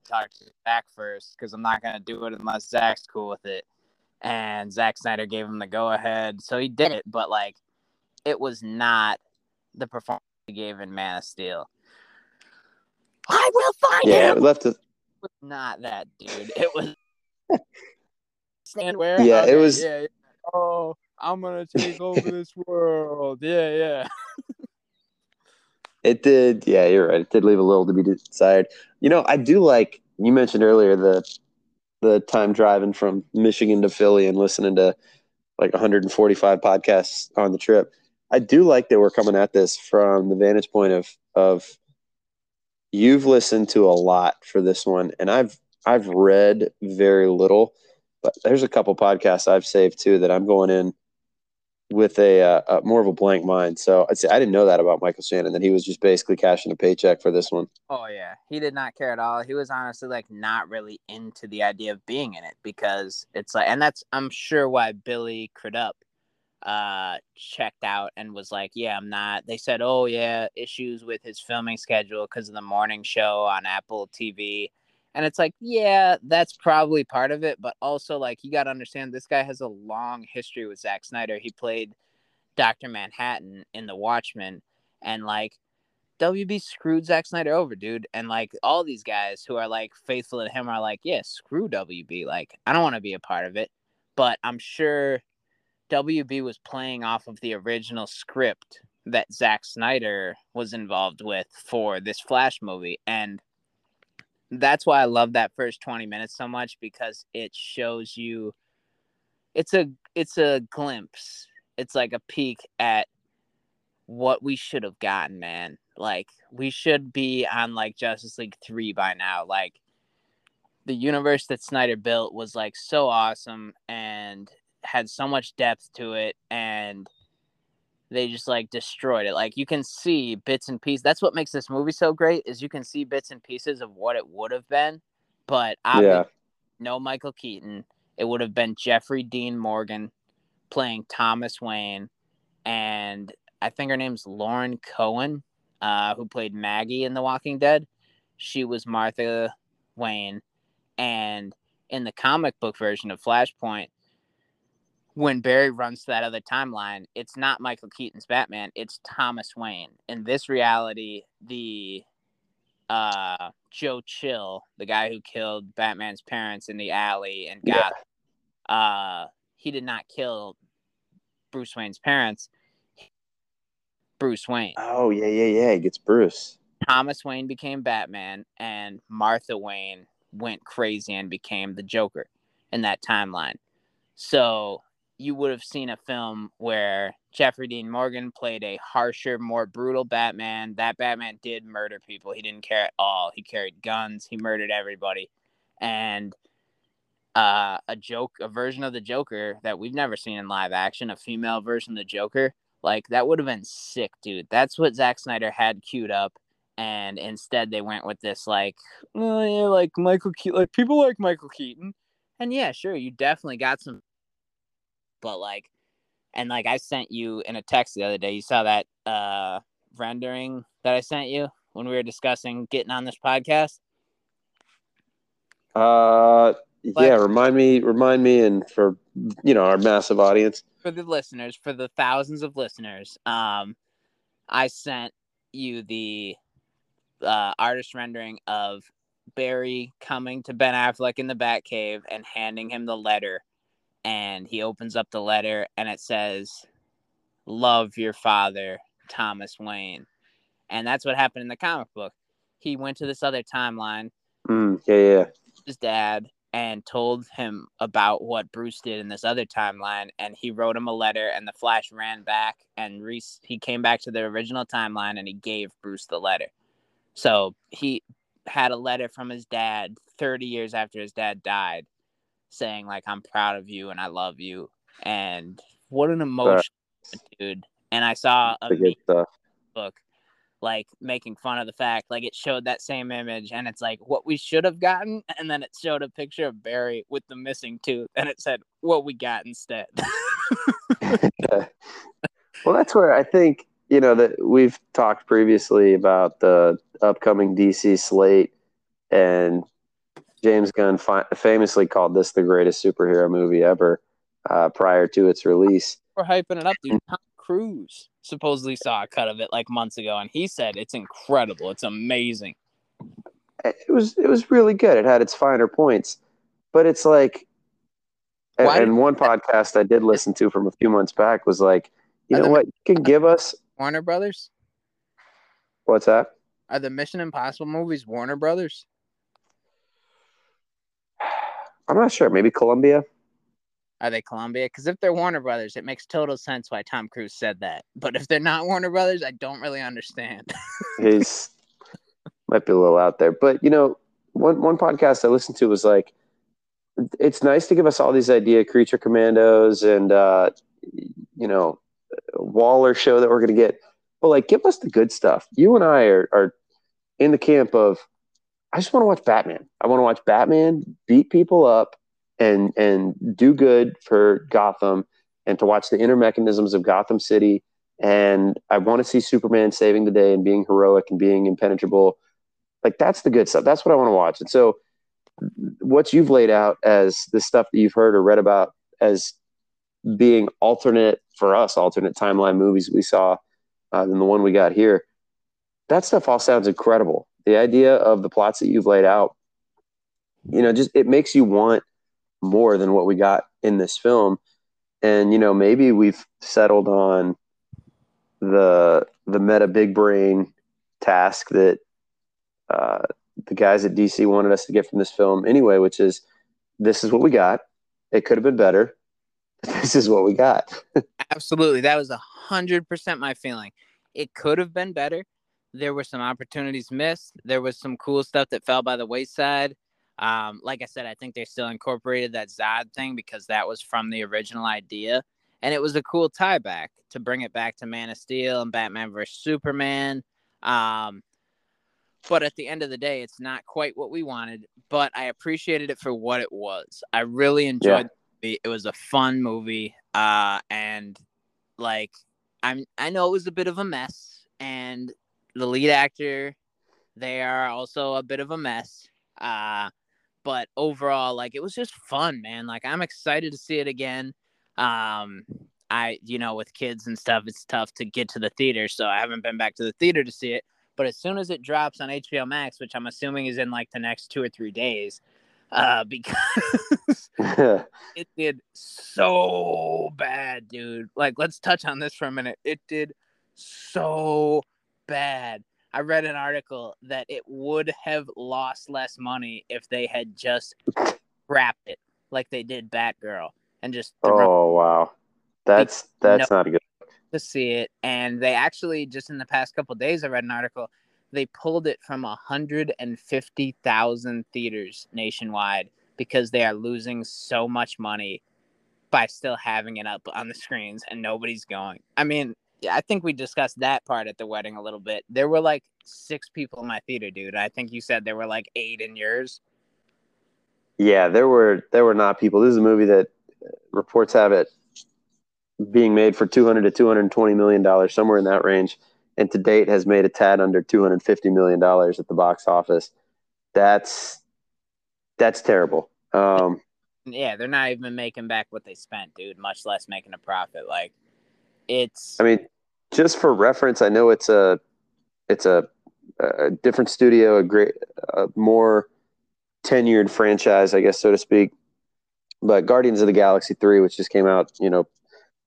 B: talk to Zack first because I'm not gonna do it unless Zack's cool with it." And Zack Snyder gave him the go ahead. So he did it, but like it was not the performance he gave in Man of Steel. I will find
A: yeah,
B: him.
A: it left it.
B: It was not that dude. It was stand where?
A: Yeah, it was-
B: Yeah, yeah. Oh, I'm gonna take over this world. Yeah, yeah.
A: It did. Yeah, you're right. It did leave a little to be desired. You know, I do like you mentioned earlier the the time driving from Michigan to Philly and listening to like 145 podcasts on the trip. I do like that we're coming at this from the vantage point of of you've listened to a lot for this one, and I've I've read very little, but there's a couple podcasts I've saved too that I'm going in with a, uh, a more of a blank mind. So I'd say I didn't know that about Michael Shannon that he was just basically cashing a paycheck for this one.
B: Oh yeah, he did not care at all. He was honestly like not really into the idea of being in it because it's like, and that's I'm sure why Billy Crudup uh checked out and was like, yeah, I'm not. They said, oh yeah, issues with his filming schedule because of the morning show on Apple TV. And it's like, yeah, that's probably part of it, but also like you got to understand this guy has a long history with Zack Snyder. He played Doctor Manhattan in The Watchmen, and like WB screwed Zack Snyder over, dude. And like all these guys who are like faithful to him are like, yeah, screw WB. Like, I don't want to be a part of it. But I'm sure WB was playing off of the original script that Zack Snyder was involved with for this Flash movie. And that's why I love that first 20 minutes so much because it shows you it's a it's a glimpse. It's like a peek at what we should have gotten, man. Like we should be on like Justice League 3 by now. Like the universe that Snyder built was like so awesome and had so much depth to it and they just like destroyed it. Like you can see bits and pieces. That's what makes this movie so great is you can see bits and pieces of what it would have been. But
A: Yeah.
B: no Michael Keaton. It would have been Jeffrey Dean Morgan playing Thomas Wayne, and I think her name's Lauren Cohen, uh, who played Maggie in The Walking Dead. She was Martha Wayne, and in the comic book version of Flashpoint, when Barry runs to that other timeline, it's not Michael Keaton's Batman, it's Thomas Wayne. In this reality, the uh Joe Chill, the guy who killed Batman's parents in the alley and got uh he did not kill Bruce Wayne's parents. Bruce Wayne.
A: Oh yeah, yeah, yeah. He gets Bruce.
B: Thomas Wayne became Batman and Martha Wayne went crazy and became the Joker in that timeline. So you would have seen a film where Jeffrey Dean Morgan played a harsher, more brutal Batman. That Batman did murder people. He didn't care at all. He carried guns. He murdered everybody. And uh, a joke, a version of the Joker that we've never seen in live action, a female version of the Joker, like that would have been sick, dude. That's what Zack Snyder had queued up, and instead they went with this like, oh yeah, like Michael like people like Michael Keaton, and yeah, sure, you definitely got some, but like, and like I sent you in a text the other day, you saw that uh rendering that I sent you when we were discussing getting on this podcast.
A: Uh, yeah, remind me, remind me, and for you know our massive audience,
B: for the listeners, for the thousands of listeners, um, I sent you the uh, artist rendering of Barry coming to Ben Affleck in the Batcave and handing him the letter, and he opens up the letter and it says, "Love your father, Thomas Wayne," and that's what happened in the comic book. He went to this other timeline.
A: Mm, yeah, yeah.
B: His dad and told him about what Bruce did in this other timeline. And he wrote him a letter, and the Flash ran back, and Reese he came back to the original timeline, and he gave Bruce the letter. So he had a letter from his dad 30 years after his dad died, saying like, "I'm proud of you and I love you." And what an emotion, dude! And I saw a book like making fun of the fact like it showed that same image and it's like what we should have gotten and then it showed a picture of Barry with the missing tooth and it said what we got instead.
A: well, that's where I think you know that we've talked previously about the upcoming DC slate and James Gunn fi- famously called this the greatest superhero movie ever uh, prior to its release.
B: We're hyping it up, dude. Tom Cruise supposedly saw a cut of it like months ago, and he said it's incredible. It's amazing.
A: It was it was really good. It had its finer points, but it's like, and, and one podcast I did listen to from a few months back was like, you know what, you can give us
B: Warner Brothers.
A: What's that?
B: Are the Mission Impossible movies Warner Brothers?
A: I'm not sure. Maybe Columbia.
B: Are they Columbia? Because if they're Warner Brothers, it makes total sense why Tom Cruise said that. But if they're not Warner Brothers, I don't really understand.
A: He's might be a little out there, but you know, one one podcast I listened to was like, it's nice to give us all these idea creature commandos and uh, you know, Waller show that we're gonna get, but like, give us the good stuff. You and I are are in the camp of. I just want to watch Batman. I want to watch Batman beat people up and and do good for Gotham and to watch the inner mechanisms of Gotham City. And I want to see Superman saving the day and being heroic and being impenetrable. Like that's the good stuff. That's what I want to watch. And so, what you've laid out as the stuff that you've heard or read about as being alternate for us, alternate timeline movies we saw uh, than the one we got here. That stuff all sounds incredible. The idea of the plots that you've laid out, you know, just it makes you want more than what we got in this film. And you know, maybe we've settled on the the meta big brain task that uh, the guys at DC wanted us to get from this film anyway, which is this is what we got. It could have been better. This is what we got.
B: Absolutely, that was a hundred percent my feeling. It could have been better. There were some opportunities missed. There was some cool stuff that fell by the wayside. Um, like I said, I think they still incorporated that Zod thing because that was from the original idea. And it was a cool tie back to bring it back to Man of Steel and Batman vs. Superman. Um, but at the end of the day, it's not quite what we wanted, but I appreciated it for what it was. I really enjoyed yeah. it. It was a fun movie. Uh, and like, I'm, I know it was a bit of a mess, and the lead actor, they are also a bit of a mess. Uh, but overall like it was just fun man. Like i'm excited to see it again. Um i you know with kids and stuff it's tough to get to the theater so i haven't been back to the theater to see it. But as soon as it drops on hbo max which i'm assuming is in like the next two or three days uh because it did so bad dude. Like let's touch on this for a minute. It did so bad I read an article that it would have lost less money if they had just wrapped it like they did Batgirl and just.
A: Oh wow, that's that's no, not a good.
B: To see it, and they actually just in the past couple days, I read an article. They pulled it from hundred and fifty thousand theaters nationwide because they are losing so much money by still having it up on the screens and nobody's going. I mean, I think we discussed that part at the wedding a little bit. There were like six people in my theater, dude. I think you said there were like eight in yours.
A: Yeah, there were there were not people. This is a movie that reports have it being made for 200 to 220 million dollars, somewhere in that range, and to date has made a tad under 250 million dollars at the box office. That's that's terrible. Um,
B: yeah, they're not even making back what they spent, dude. Much less making a profit. Like, it's.
A: I mean, just for reference, I know it's a it's a, a different studio, a great, a more tenured franchise, I guess, so to speak. But Guardians of the Galaxy 3, which just came out, you know,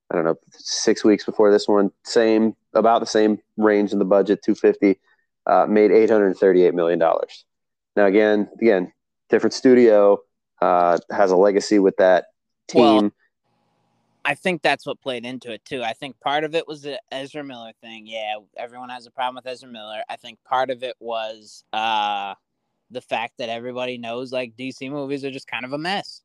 A: I don't know, six weeks before this one, same, about the same range in the budget, 250, uh, made $838 million. Now, again, again, different studio, uh, has a legacy with that team. Well,
B: I think that's what played into it too. I think part of it was the Ezra Miller thing. Yeah, everyone has a problem with Ezra Miller. I think part of it was uh, the fact that everybody knows like DC movies are just kind of a mess.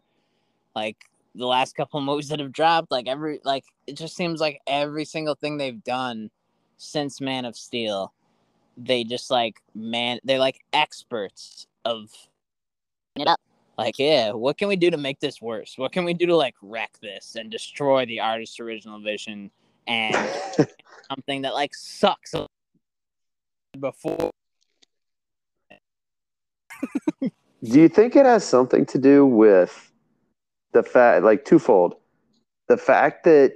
B: Like the last couple movies that have dropped, like every like it just seems like every single thing they've done since Man of Steel, they just like man they're like experts of it up. Like, yeah, what can we do to make this worse? What can we do to like wreck this and destroy the artist's original vision and something that like sucks before
A: do you think it has something to do with the fact, like twofold, the fact that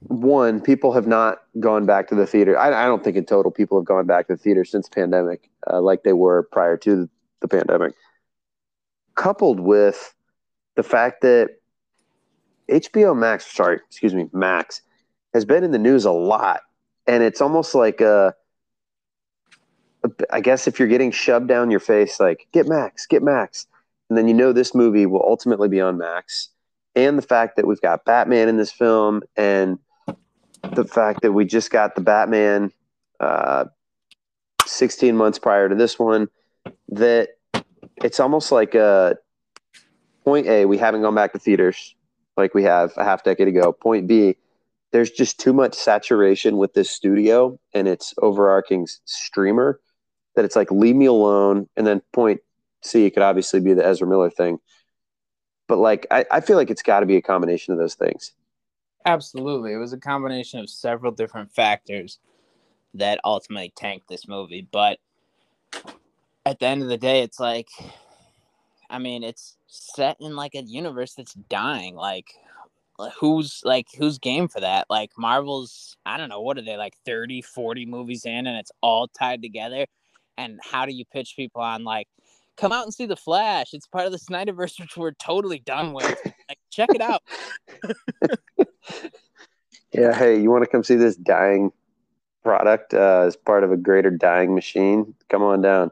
A: one, people have not gone back to the theater. I, I don't think in total people have gone back to the theater since pandemic, uh, like they were prior to the pandemic. Coupled with the fact that HBO Max, sorry, excuse me, Max, has been in the news a lot, and it's almost like a I guess if you're getting shoved down your face, like get Max, get Max, and then you know this movie will ultimately be on Max, and the fact that we've got Batman in this film, and the fact that we just got the Batman uh, 16 months prior to this one, that it's almost like a point A, we haven't gone back to theaters like we have a half decade ago. Point B, there's just too much saturation with this studio and its overarching streamer that it's like leave me alone. And then point C it could obviously be the Ezra Miller thing. But like I, I feel like it's got to be a combination of those things.
B: Absolutely. It was a combination of several different factors that ultimately tanked this movie. But at the end of the day, it's like, I mean, it's set in like a universe that's dying. Like, who's like, who's game for that? Like, Marvel's, I don't know, what are they, like 30, 40 movies in, and it's all tied together? And how do you pitch people on like come out and see the flash? It's part of the snyderverse which we're totally done with. Like check it out.
A: Yeah hey you want to come see this dying product uh, as part of a greater dying machine? Come on down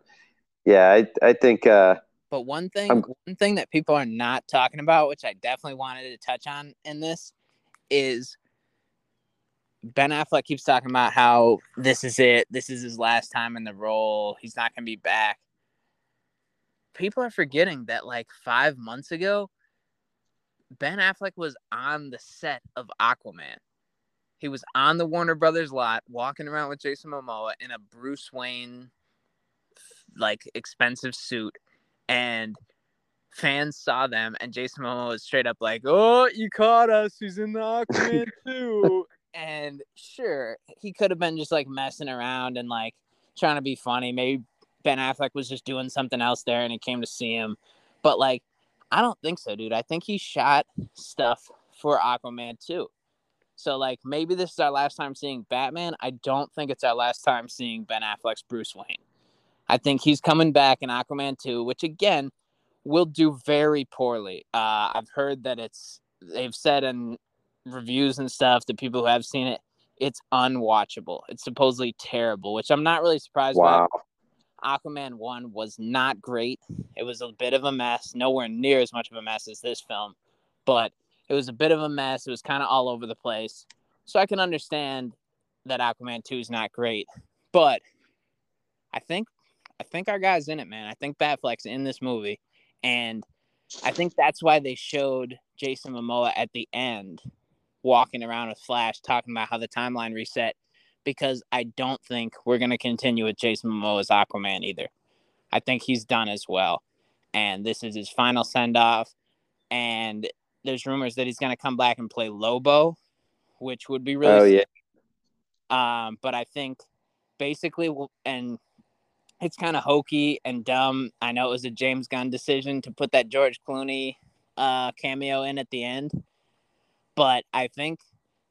A: yeah i, I think uh,
B: but one thing I'm... one thing that people are not talking about which i definitely wanted to touch on in this is Ben Affleck keeps talking about how this is it. This is his last time in the role. He's not going to be back. People are forgetting that like five months ago, Ben Affleck was on the set of Aquaman. He was on the Warner Brothers lot, walking around with Jason Momoa in a Bruce Wayne like expensive suit, and fans saw them, and Jason Momoa was straight up like, "Oh, you caught us! He's in the Aquaman too." And sure, he could have been just like messing around and like trying to be funny. Maybe Ben Affleck was just doing something else there and he came to see him. But like, I don't think so, dude. I think he shot stuff for Aquaman too. So like maybe this is our last time seeing Batman. I don't think it's our last time seeing Ben Affleck's Bruce Wayne. I think he's coming back in Aquaman 2, which again will do very poorly. Uh, I've heard that it's they've said in reviews and stuff, the people who have seen it, it's unwatchable. It's supposedly terrible, which I'm not really surprised wow. by. Aquaman 1 was not great. It was a bit of a mess, nowhere near as much of a mess as this film, but it was a bit of a mess. It was kind of all over the place. So I can understand that Aquaman 2 is not great, but I think I think our guy's in it, man. I think Batfleck's in this movie and I think that's why they showed Jason Momoa at the end walking around with Flash talking about how the timeline reset because I don't think we're going to continue with Jason Momoa's Aquaman either. I think he's done as well. And this is his final send off. And there's rumors that he's going to come back and play Lobo, which would be really.
A: Oh, yeah.
B: Um, but I think basically, and it's kind of hokey and dumb. I know it was a James Gunn decision to put that George Clooney uh, cameo in at the end, but I think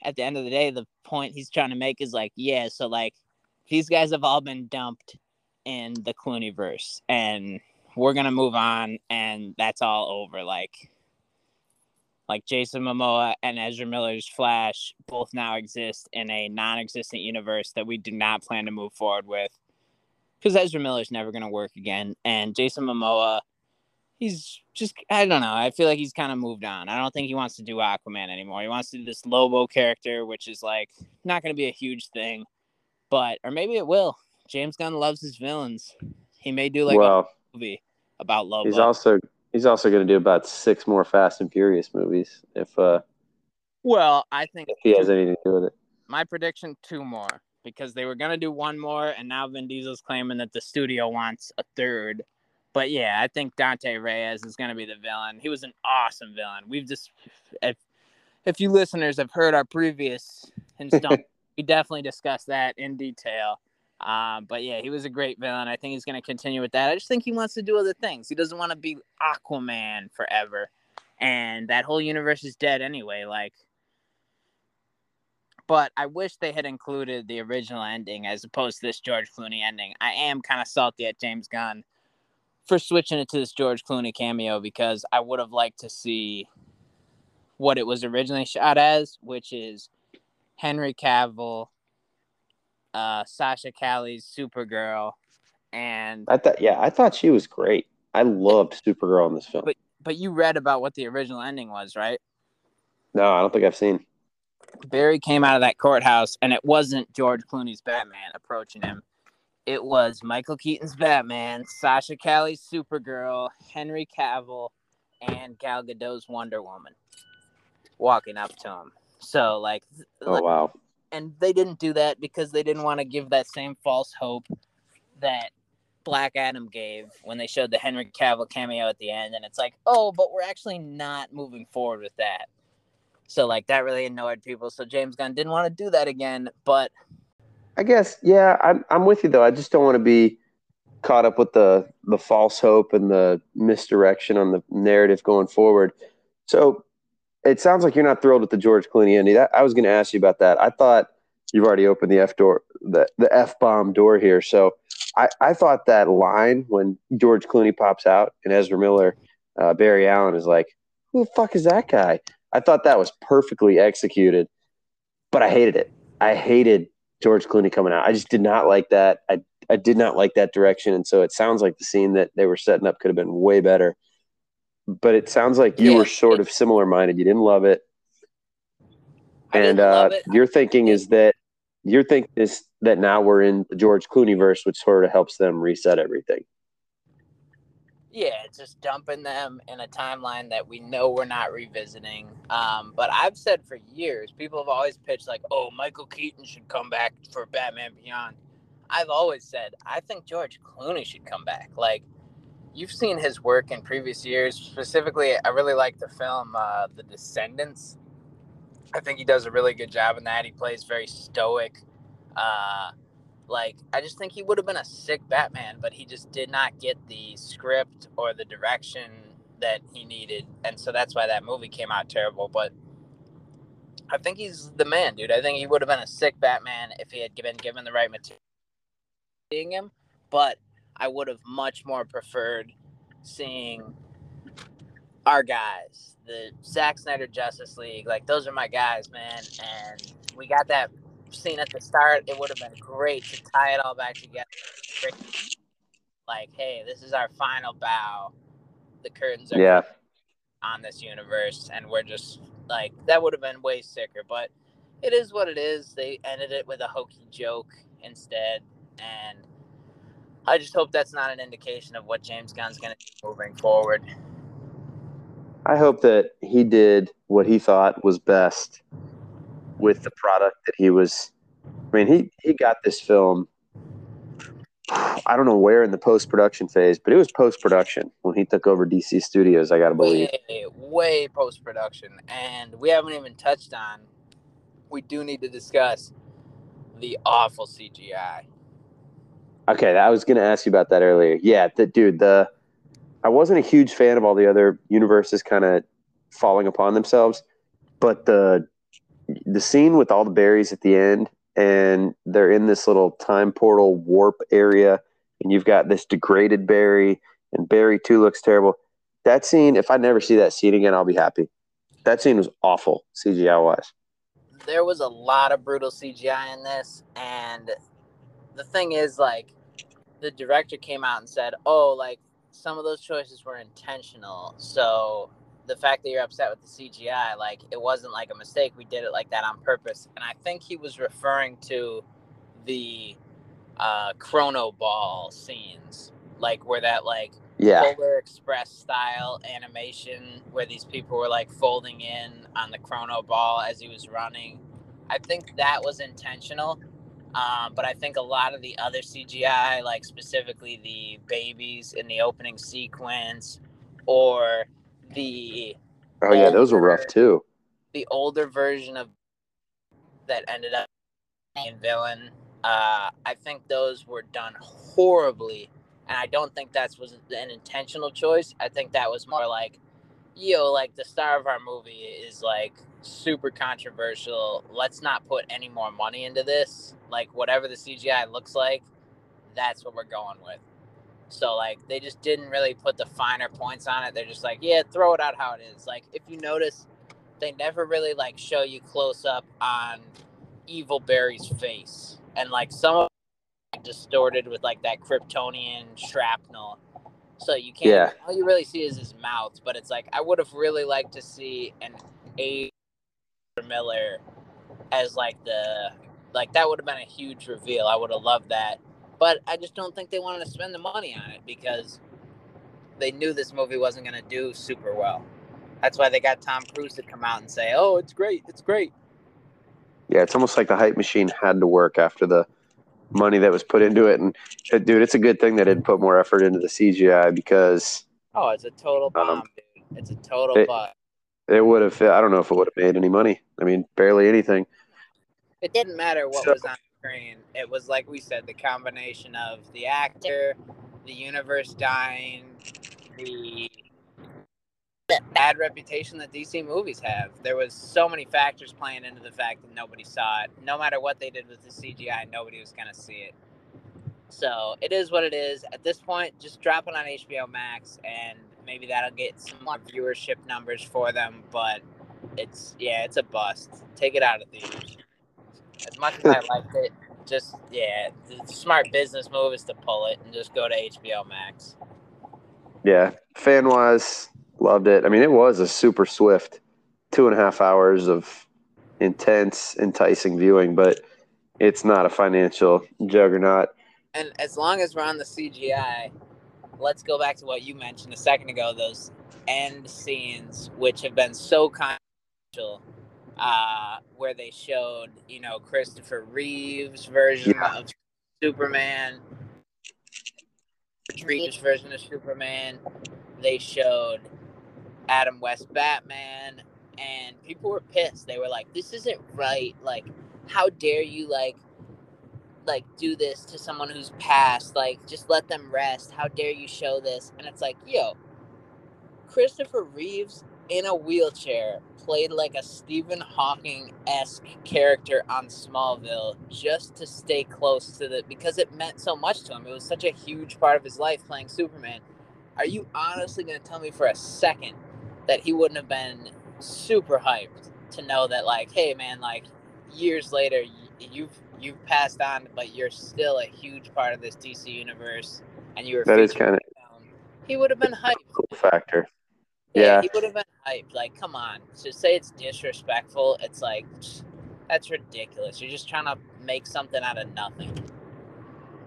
B: at the end of the day, the point he's trying to make is like, yeah, so like these guys have all been dumped in the Clooney verse, and we're gonna move on, and that's all over. Like, like Jason Momoa and Ezra Miller's Flash both now exist in a non-existent universe that we do not plan to move forward with because Ezra Miller's never going to work again, and Jason Momoa, he's just I don't know. I feel like he's kind of moved on. I don't think he wants to do Aquaman anymore. He wants to do this Lobo character, which is like not going to be a huge thing, but or maybe it will. James Gunn loves his villains. He may do like well, a movie about Lobo.
A: He's also he's also going to do about six more Fast and Furious movies if uh.
B: Well, I think
A: if he has anything to do with it.
B: My prediction: two more because they were gonna do one more, and now Vin Diesel's claiming that the studio wants a third. But yeah, I think Dante Reyes is gonna be the villain. He was an awesome villain. We've just if if you listeners have heard our previous installment, we definitely discussed that in detail. Um, but yeah, he was a great villain. I think he's going to continue with that. I just think he wants to do other things. He doesn't want to be Aquaman forever. And that whole universe is dead anyway. Like, but I wish they had included the original ending as opposed to this George Clooney ending. I am kind of salty at James Gunn for switching it to this George Clooney cameo because I would have liked to see what it was originally shot as, which is Henry Cavill, uh, Sasha Calle's Supergirl, and
A: I thought, yeah, I thought she was great. I loved Supergirl in this film.
B: But but you read about what the original ending was, right?
A: No, I don't think I've seen.
B: Barry came out of that courthouse, and it wasn't George Clooney's Batman approaching him. It was Michael Keaton's Batman, Sasha Calle's Supergirl, Henry Cavill, and Gal Gadot's Wonder Woman walking up to him. So, like,
A: oh wow!
B: And they didn't do that because they didn't want to give that same false hope that Black Adam gave when they showed the Henry Cavill cameo at the end. And it's like, oh, but we're actually not moving forward with that. So like that really annoyed people. So James Gunn didn't want to do that again. But
A: I guess yeah, I'm I'm with you though. I just don't want to be caught up with the the false hope and the misdirection on the narrative going forward. So it sounds like you're not thrilled with the George Clooney ending. That, I was going to ask you about that. I thought you've already opened the F door, the the F bomb door here. So I I thought that line when George Clooney pops out and Ezra Miller, uh, Barry Allen is like, who the fuck is that guy? I thought that was perfectly executed, but I hated it. I hated George Clooney coming out. I just did not like that. I I did not like that direction, and so it sounds like the scene that they were setting up could have been way better. But it sounds like you yeah, were sort of similar minded. You didn't love it, and uh, it. your thinking is that your thinking is that now we're in the George Clooney verse, which sort of helps them reset everything.
B: Yeah, just dumping them in a timeline that we know we're not revisiting. Um, but I've said for years, people have always pitched like, "Oh, Michael Keaton should come back for Batman Beyond." I've always said I think George Clooney should come back. Like, you've seen his work in previous years. Specifically, I really like the film uh, The Descendants. I think he does a really good job in that. He plays very stoic. Uh, like, I just think he would have been a sick Batman, but he just did not get the script or the direction that he needed. And so that's why that movie came out terrible. But I think he's the man, dude. I think he would have been a sick Batman if he had been given the right material. Seeing him, but I would have much more preferred seeing our guys, the Zack Snyder Justice League. Like those are my guys, man. And we got that scene at the start, it would have been great to tie it all back together. Like, hey, this is our final bow. The curtains are
A: yeah.
B: on this universe, and we're just like that would have been way sicker. But it is what it is. They ended it with a hokey joke instead, and I just hope that's not an indication of what James Gunn's going to do moving forward.
A: I hope that he did what he thought was best with the product that he was. I mean, he he got this film. I don't know where in the post production phase, but it was post production when he took over DC Studios. I gotta believe.
B: Way, way post production, and we haven't even touched on. We do need to discuss the awful CGI.
A: Okay, I was gonna ask you about that earlier. Yeah, the dude, the I wasn't a huge fan of all the other universes kind of falling upon themselves, but the the scene with all the Barrys at the end and they're in this little time portal warp area and you've got this degraded Barry, and Barry 2 looks terrible. That scene, if I never see that scene again, I'll be happy. That scene was awful CGI wise.
B: There was a lot of brutal CGI in this and the thing is like the director came out and said, "Oh, like some of those choices were intentional." So the fact that you're upset with the CGI, like it wasn't like a mistake. We did it like that on purpose. And I think he was referring to the uh, Chronobowl scenes, like where that like
A: yeah.
B: Polar Express style animation where these people were like folding in on the Chronobowl as he was running. I think that was intentional. Um, but I think a lot of the other CGI, like specifically the babies in the opening sequence, or the
A: oh yeah, those were rough too.
B: The older version of that ended up being villain. Uh, I think those were done horribly, and I don't think that was an intentional choice. I think that was more like, yo, like the star of our movie is like super controversial. Let's not put any more money into this. Like whatever the CGI looks like, that's what we're going with. So like they just didn't really put the finer points on it. They're just like, yeah, throw it out how it is. Like if you notice, they never really like show you close up on Evil Barry's face, and like some of it distorted with like that Kryptonian shrapnel. So you can't.
A: Yeah.
B: All you really see is his mouth, but it's like I would have really liked to see an A. Miller as like the like that would have been a huge reveal. I would have loved that but I just don't think they wanted to spend the money on it because they knew this movie wasn't going to do super well. That's why they got Tom Cruise to come out and say, "Oh, it's great, it's great."
A: Yeah, it's almost like the hype machine had to work after the money that was put into it. And dude, it's a good thing they didn't put more effort into the CGI because
B: oh, it's a total bomb, um, dude. It's a total it, bomb.
A: It would have. I don't know if it would have made any money. I mean, barely anything.
B: It didn't matter what so, was on screen. It was like we said, the combination of the actor, the universe dying, the bad reputation that DC movies have. There was so many factors playing into the fact that nobody saw it. No matter what they did with the CGI, nobody was gonna see it. So it is what it is. At this point, just drop it on HBO Max, and maybe that'll get some more viewership numbers for them. But it's yeah, it's a bust. Take it out of theaters. As much as I liked it, just yeah, the smart business move is to pull it and just go to HBO Max.
A: Yeah, fan wise, loved it. I mean, it was a super swift two and a half hours of intense, enticing viewing, but it's not a financial juggernaut.
B: And as long as we're on the CGI, let's go back to what you mentioned a second ago those end scenes, which have been so controversial uh, where they showed, you know, Christopher Reeve's version yeah. of Superman, Reeve's version of Superman. They showed Adam West Batman, and people were pissed. They were like, "This isn't right. Like, how dare you like." like do this to someone who's passed like just let them rest how dare you show this and it's like yo christopher reeves in a wheelchair played like a Stephen Hawking esque character on Smallville just to stay close to the because it meant so much to him. It was such a huge part of his life playing Superman. Are you honestly going to tell me for a second that he wouldn't have been super hyped to know that, like, hey, man, like years later, you've you've passed on, but you're still a huge part of this DC universe, and you were
A: that is kind of
B: he would have been hyped.
A: Cool factor.
B: Yeah, yeah, he would have been hyped. Like, come on. To say it's disrespectful, it's like that's ridiculous. You're just trying to make something out of nothing.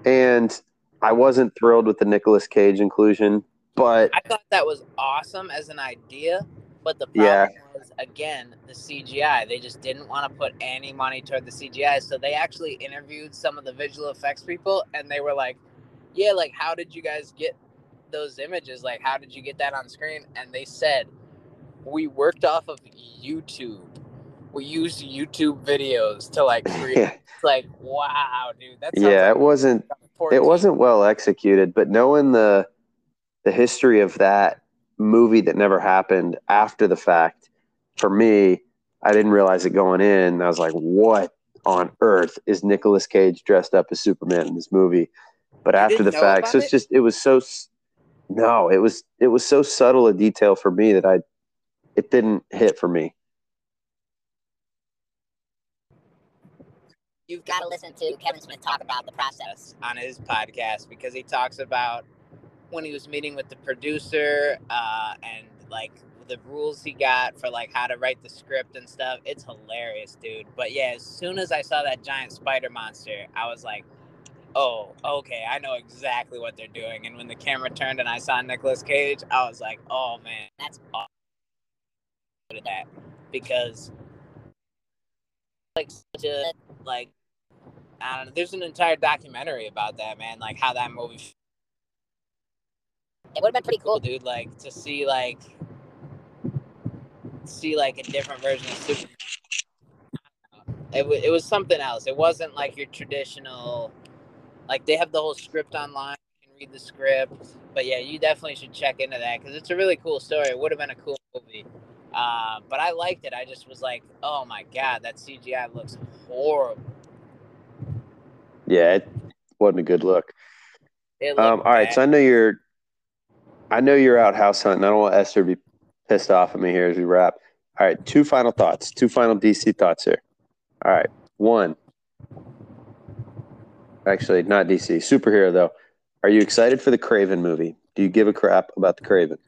A: And I wasn't thrilled with the Nicolas Cage inclusion, but
B: I thought that was awesome as an idea. But the problem yeah. was again the CGI. They just didn't want to put any money toward the CGI, so they actually interviewed some of the visual effects people, and they were like, "Yeah, like how did you guys get those images? Like how did you get that on screen?" And they said, "We worked off of YouTube. We used YouTube videos to like create." like, wow, dude, that's
A: yeah.
B: Like
A: it wasn't. It wasn't well executed, but knowing the the history of that movie that never happened after the fact, for me, I didn't realize it going in. I was like, what on earth is Nicolas Cage dressed up as Superman in this movie? But you after the fact, so it's it? just it was so no, it was it was so subtle a detail for me that I it didn't hit for me.
B: You've got to listen to Kevin Smith talk about the process on his podcast because he talks about when he was meeting with the producer uh, and like the rules he got for like how to write the script and stuff. It's hilarious, dude. But yeah, as soon as I saw that giant spider monster, I was like, oh, okay, I know exactly what they're doing. And when the camera turned and I saw Nicolas Cage, I was like, oh man, that's awesome. That because like such a like I don't know. There's an entire documentary about that man, like how that movie it would have been pretty cool, dude. Like to see like see like a different version of Superman. It, w- it was something else. It wasn't like your traditional, like they have the whole script online. You can read the script, but yeah, you definitely should check into that because it's a really cool story. It would have been a cool movie, uh, but I liked it. I just was like, oh my god, that CGI looks horrible.
A: Yeah, it wasn't a good look. Um, all right, so I know you're I know you're out house hunting. I don't want Esther to be pissed off at me here as we wrap. All right, two final thoughts. Two final DC thoughts here. All right, one. Actually, not DC. Superhero though. Are you excited for the Kraven movie? Do you give a crap about the Kraven?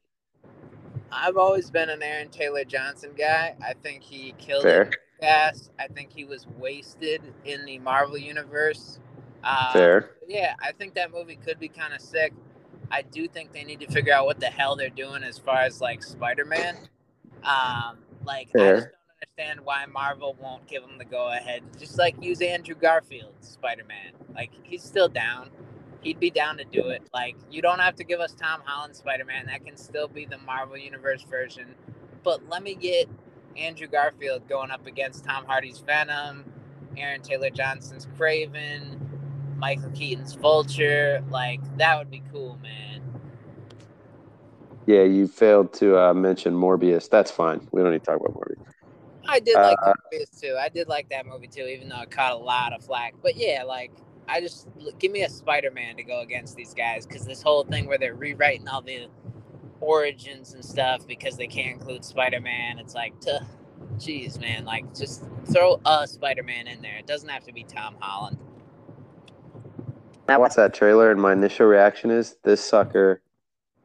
B: I've always been an Aaron Taylor Johnson guy. I think he killed Fair. it fast. I think he was wasted in the Marvel universe.
A: Uh, Fair.
B: Yeah, I think that movie could be kind of sick. I do think they need to figure out what the hell they're doing as far as like Spider Man. Um, like Fair. Understand why Marvel won't give him the go ahead. Just like use Andrew Garfield Spider Man. Like he's still down. He'd be down to do it. Like you don't have to give us Tom Holland Spider Man. That can still be the Marvel Universe version. But let me get Andrew Garfield going up against Tom Hardy's Venom, Aaron Taylor Johnson's Kraven, Michael Keaton's Vulture. Like that would be cool, man.
A: Yeah, you failed to uh, mention Morbius. That's fine. We don't need to talk about Morbius.
B: I did like uh, too. I did like that movie too, even though it caught a lot of flack. But yeah, like I just give me a Spider-Man to go against these guys because this whole thing where they're rewriting all the origins and stuff because they can't include Spider-Man. It's like, to, jeez, man, like just throw a Spider-Man in there. It doesn't have to be Tom Holland.
A: I watched that trailer, and my initial reaction is this sucker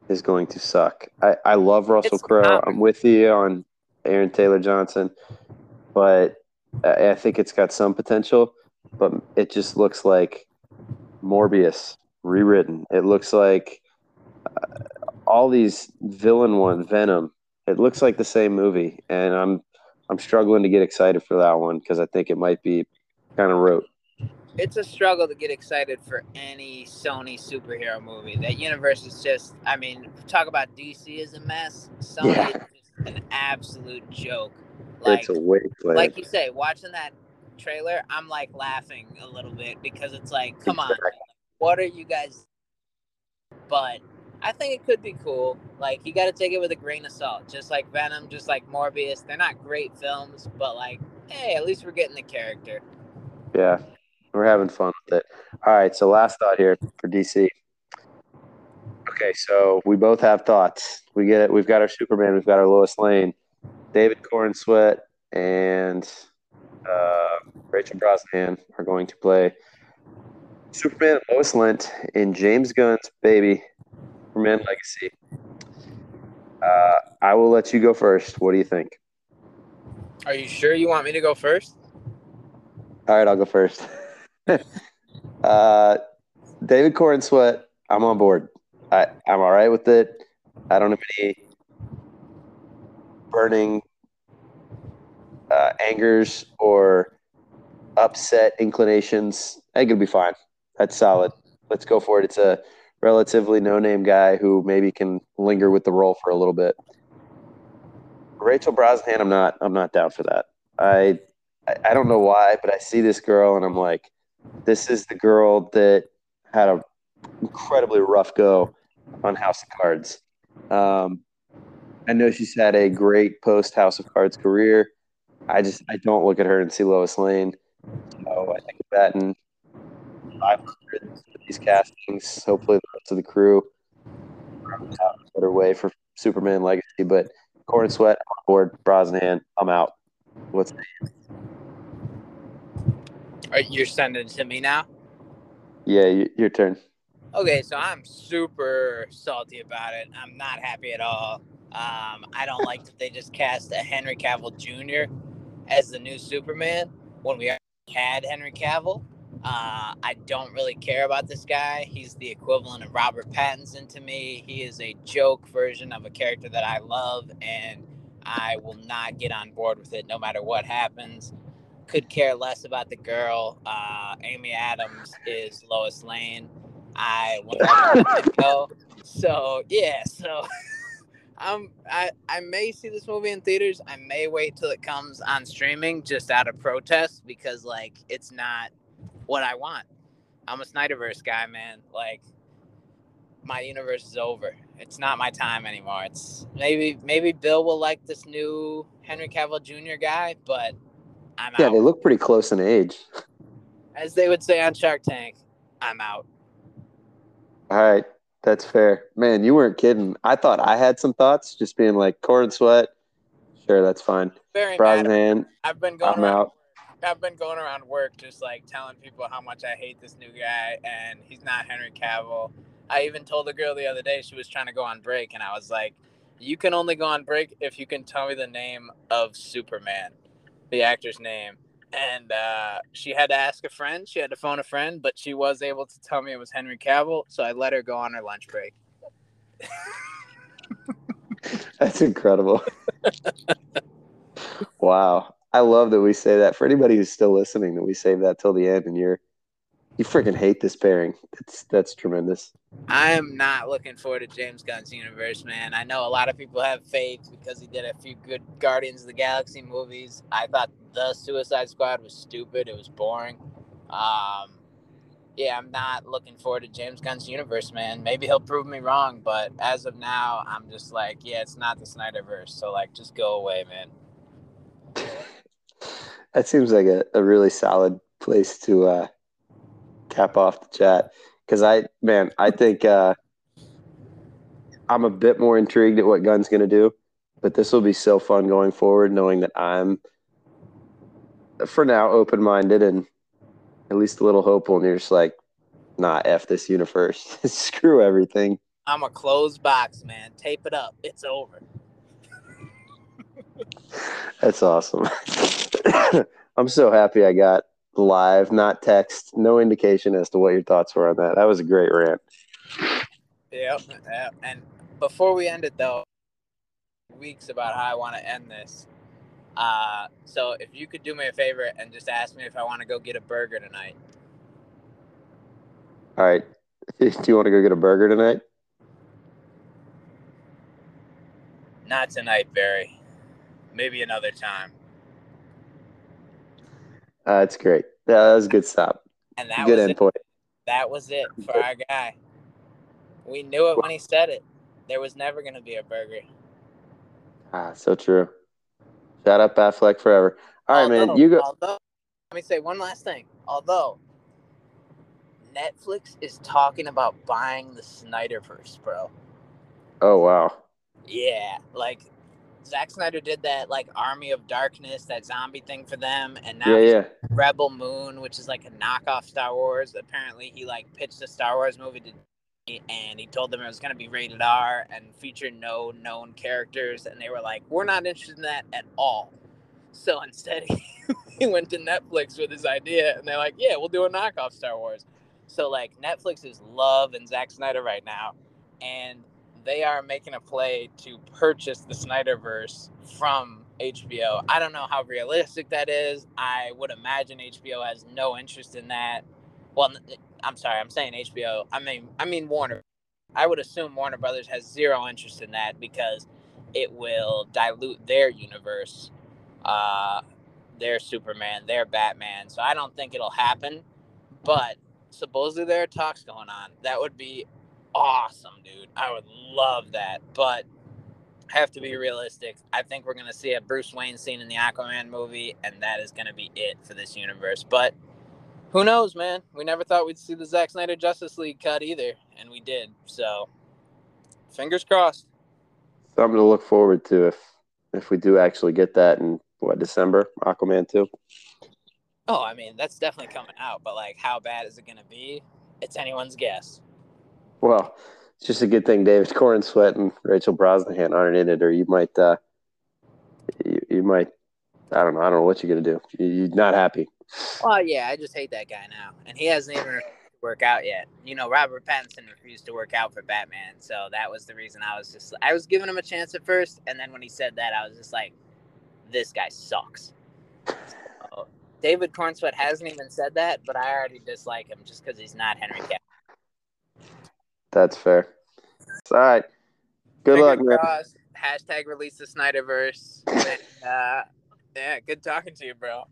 A: is going to suck. I, I love Russell Crowe. I'm with you on Aaron Taylor Johnson, but I, think it's got some potential. But it just looks like Morbius rewritten. It looks like uh, all these villain one Venom. It looks like the same movie, and I'm I'm struggling to get excited for that one because I think it might be kind of rote
B: it's a struggle to get excited for any Sony superhero movie. That universe is just, I mean, talk about DC is a mess. Sony yeah. is an absolute joke.
A: Like, it's a.
B: Like you say, watching that trailer, I'm like laughing a little bit because it's like, come exactly. on, what are you guys? But I think it could be cool. Like you got to take it with a grain of salt, just like Venom, just like Morbius. They're not great films, but like, hey, at least we're getting the character.
A: Yeah, we're having fun with it. All right. So last thought here for DC. Okay, so we both have thoughts. We get it. We've got our Superman. We've got our Lois Lane. David Corenswet and uh, Rachel Brosnahan are going to play Superman and Lois Lane in James Gunn's Baby Superman Legacy. Uh, I will let you go first. What do you think?
B: Are you sure you want me to go first?
A: All right, I'll go first. uh, David Corenswet, I'm on board. I, I'm all right with it. I don't have any burning uh, angers or upset inclinations, I think it'll be fine. That's solid. Let's go for it. It's a relatively no-name guy who maybe can linger with the role for a little bit. Rachel Brosnahan, I'm not. I'm not down for that. I, I don't know why, but I see this girl and I'm like, this is the girl that had a incredibly rough go on House of Cards. Um, I know she's had a great post House of Cards career. I just I don't look at her and see Lois Lane. So I think batting 500 for these castings. Hopefully the rest of the crew out a better way for Superman Legacy. But Corenswet on board, Brosnahan, I'm out. What's
B: Are you sending it to me now?
A: Yeah, your turn.
B: Okay, so I'm super salty about it. I'm not happy at all. Um, I don't like that they just cast a Henry Cavill Jr. as the new Superman when we had Henry Cavill. Uh, I don't really care about this guy. He's the equivalent of Robert Pattinson to me. He is a joke version of a character that I love, and I will not get on board with it no matter what happens. Could care less about the girl. Uh, Amy Adams is Lois Lane. I will never go. So yeah, so I'm I I may see this movie in theaters. I may wait till it comes on streaming just out of protest because like it's not what I want. I'm a Snyderverse guy, man. Like my universe is over. It's not my time anymore. It's maybe maybe Bill will like this new Henry Cavill Jr. guy, but I'm out.
A: yeah,
B: out.
A: they look pretty close in age.
B: As they would say on Shark Tank, I'm out.
A: All right, that's fair. Man, you weren't kidding. I thought I had some thoughts, just being like Corenswet. Sure, that's fine.
B: Very
A: Brosnahan,
B: I've been going
A: I'm
B: around.
A: out.
B: I've been going around work just like telling people how much I hate this new guy and he's not Henry Cavill. I even told the girl the other day she was trying to go on break and I was like, "You can only go on break if you can tell me the name of Superman, the actor's name." And uh, she had to ask a friend. She had to phone a friend, but she was able to tell me it was Henry Cavill. So I let her go on her lunch break.
A: That's incredible. wow. I love that we say that. For anybody who's still listening, that we save that till the end and you're you freaking hate this pairing. That's that's tremendous.
B: I am not looking forward to James Gunn's universe, man. I know a lot of people have faith because he did a few good Guardians of the Galaxy movies. I thought the Suicide Squad was stupid. It was boring. Um, yeah, I'm not looking forward to James Gunn's universe, man. Maybe he'll prove me wrong, but as of now, I'm just like, yeah, it's not the Snyderverse. So like, just go away, man.
A: That seems like a, a really solid place to uh, cap off the chat. Because I, man, I think uh, I'm a bit more intrigued at what Gunn's going to do. But this will be so fun going forward, knowing that I'm, for now, open minded and at least a little hopeful. And you're just like, nah, F this universe. Screw everything.
B: I'm a closed box, man. Tape it up. It's over.
A: That's awesome. I'm so happy I got live, not text, no indication as to what your thoughts were on that. That was a great rant.
B: Yep. yep. And before we end it, though, weeks about how I want to end this. Uh, so if you could do me a favor and just ask me if I want to go get a burger tonight.
A: All right. Do you want to go get a burger tonight?
B: Not tonight, Barry. Maybe another time.
A: Uh, that's great. That was a good stop.
B: And that
A: good
B: was it.
A: endpoint.
B: That was it for our guy. We knew it when he said it. There was never going to be a burger.
A: Ah, so true. Shout out Batfleck forever. All right, man. You go.
B: Although, let me say one last thing. Although Netflix is talking about buying the Snyderverse, bro.
A: Oh wow.
B: Yeah, like Zack Snyder did that like Army of Darkness, that zombie thing for them, and now
A: Yeah, yeah.
B: Rebel Moon, which is like a knockoff Star Wars. Apparently, he like pitched a Star Wars movie to and he told them it was going to be rated R and feature no known characters, and they were like, "We're not interested in that at all." So instead, he went to Netflix with his idea, and they're like, "Yeah, we'll do a knockoff Star Wars." So like, Netflix is love and Zack Snyder right now, and they are making a play to purchase the Snyderverse from HBO. I don't know how realistic that is. I would imagine HBO has no interest in that. Well, I'm sorry, I'm saying HBO. I mean, I mean Warner. I would assume Warner Brothers has zero interest in that because it will dilute their universe, uh, their Superman, their Batman. So I don't think it'll happen. But supposedly there are talks going on. That would be awesome, dude. I would love that. But have to be realistic. I think we're gonna see a Bruce Wayne scene in the Aquaman movie, and that is gonna be it for this universe. But who knows, man? We never thought we'd see the Zack Snyder Justice League cut either, and we did. So, fingers crossed.
A: Something to look forward to if if we do actually get that in what December, Aquaman two.
B: Oh, I mean that's definitely coming out, but like, how bad is it gonna be? It's anyone's guess.
A: Well, it's just a good thing David Corenswet and Rachel Brosnahan aren't in it, or you might, uh, you, you might, I don't know, I don't know what you're gonna do. You're not happy.
B: Well, yeah, I just hate that guy now, and he hasn't even work out yet. You know, Robert Pattinson refused to work out for Batman, so that was the reason I was just I was giving him a chance at first, and then when he said that, I was just like, this guy sucks. David Corenswet hasn't even said that, but I already dislike him just because he's not Henry Cavill.
A: That's fair. All right. Good Fingers luck, man.
B: Hashtag release the Snyderverse. and, uh, yeah, good talking to you, bro.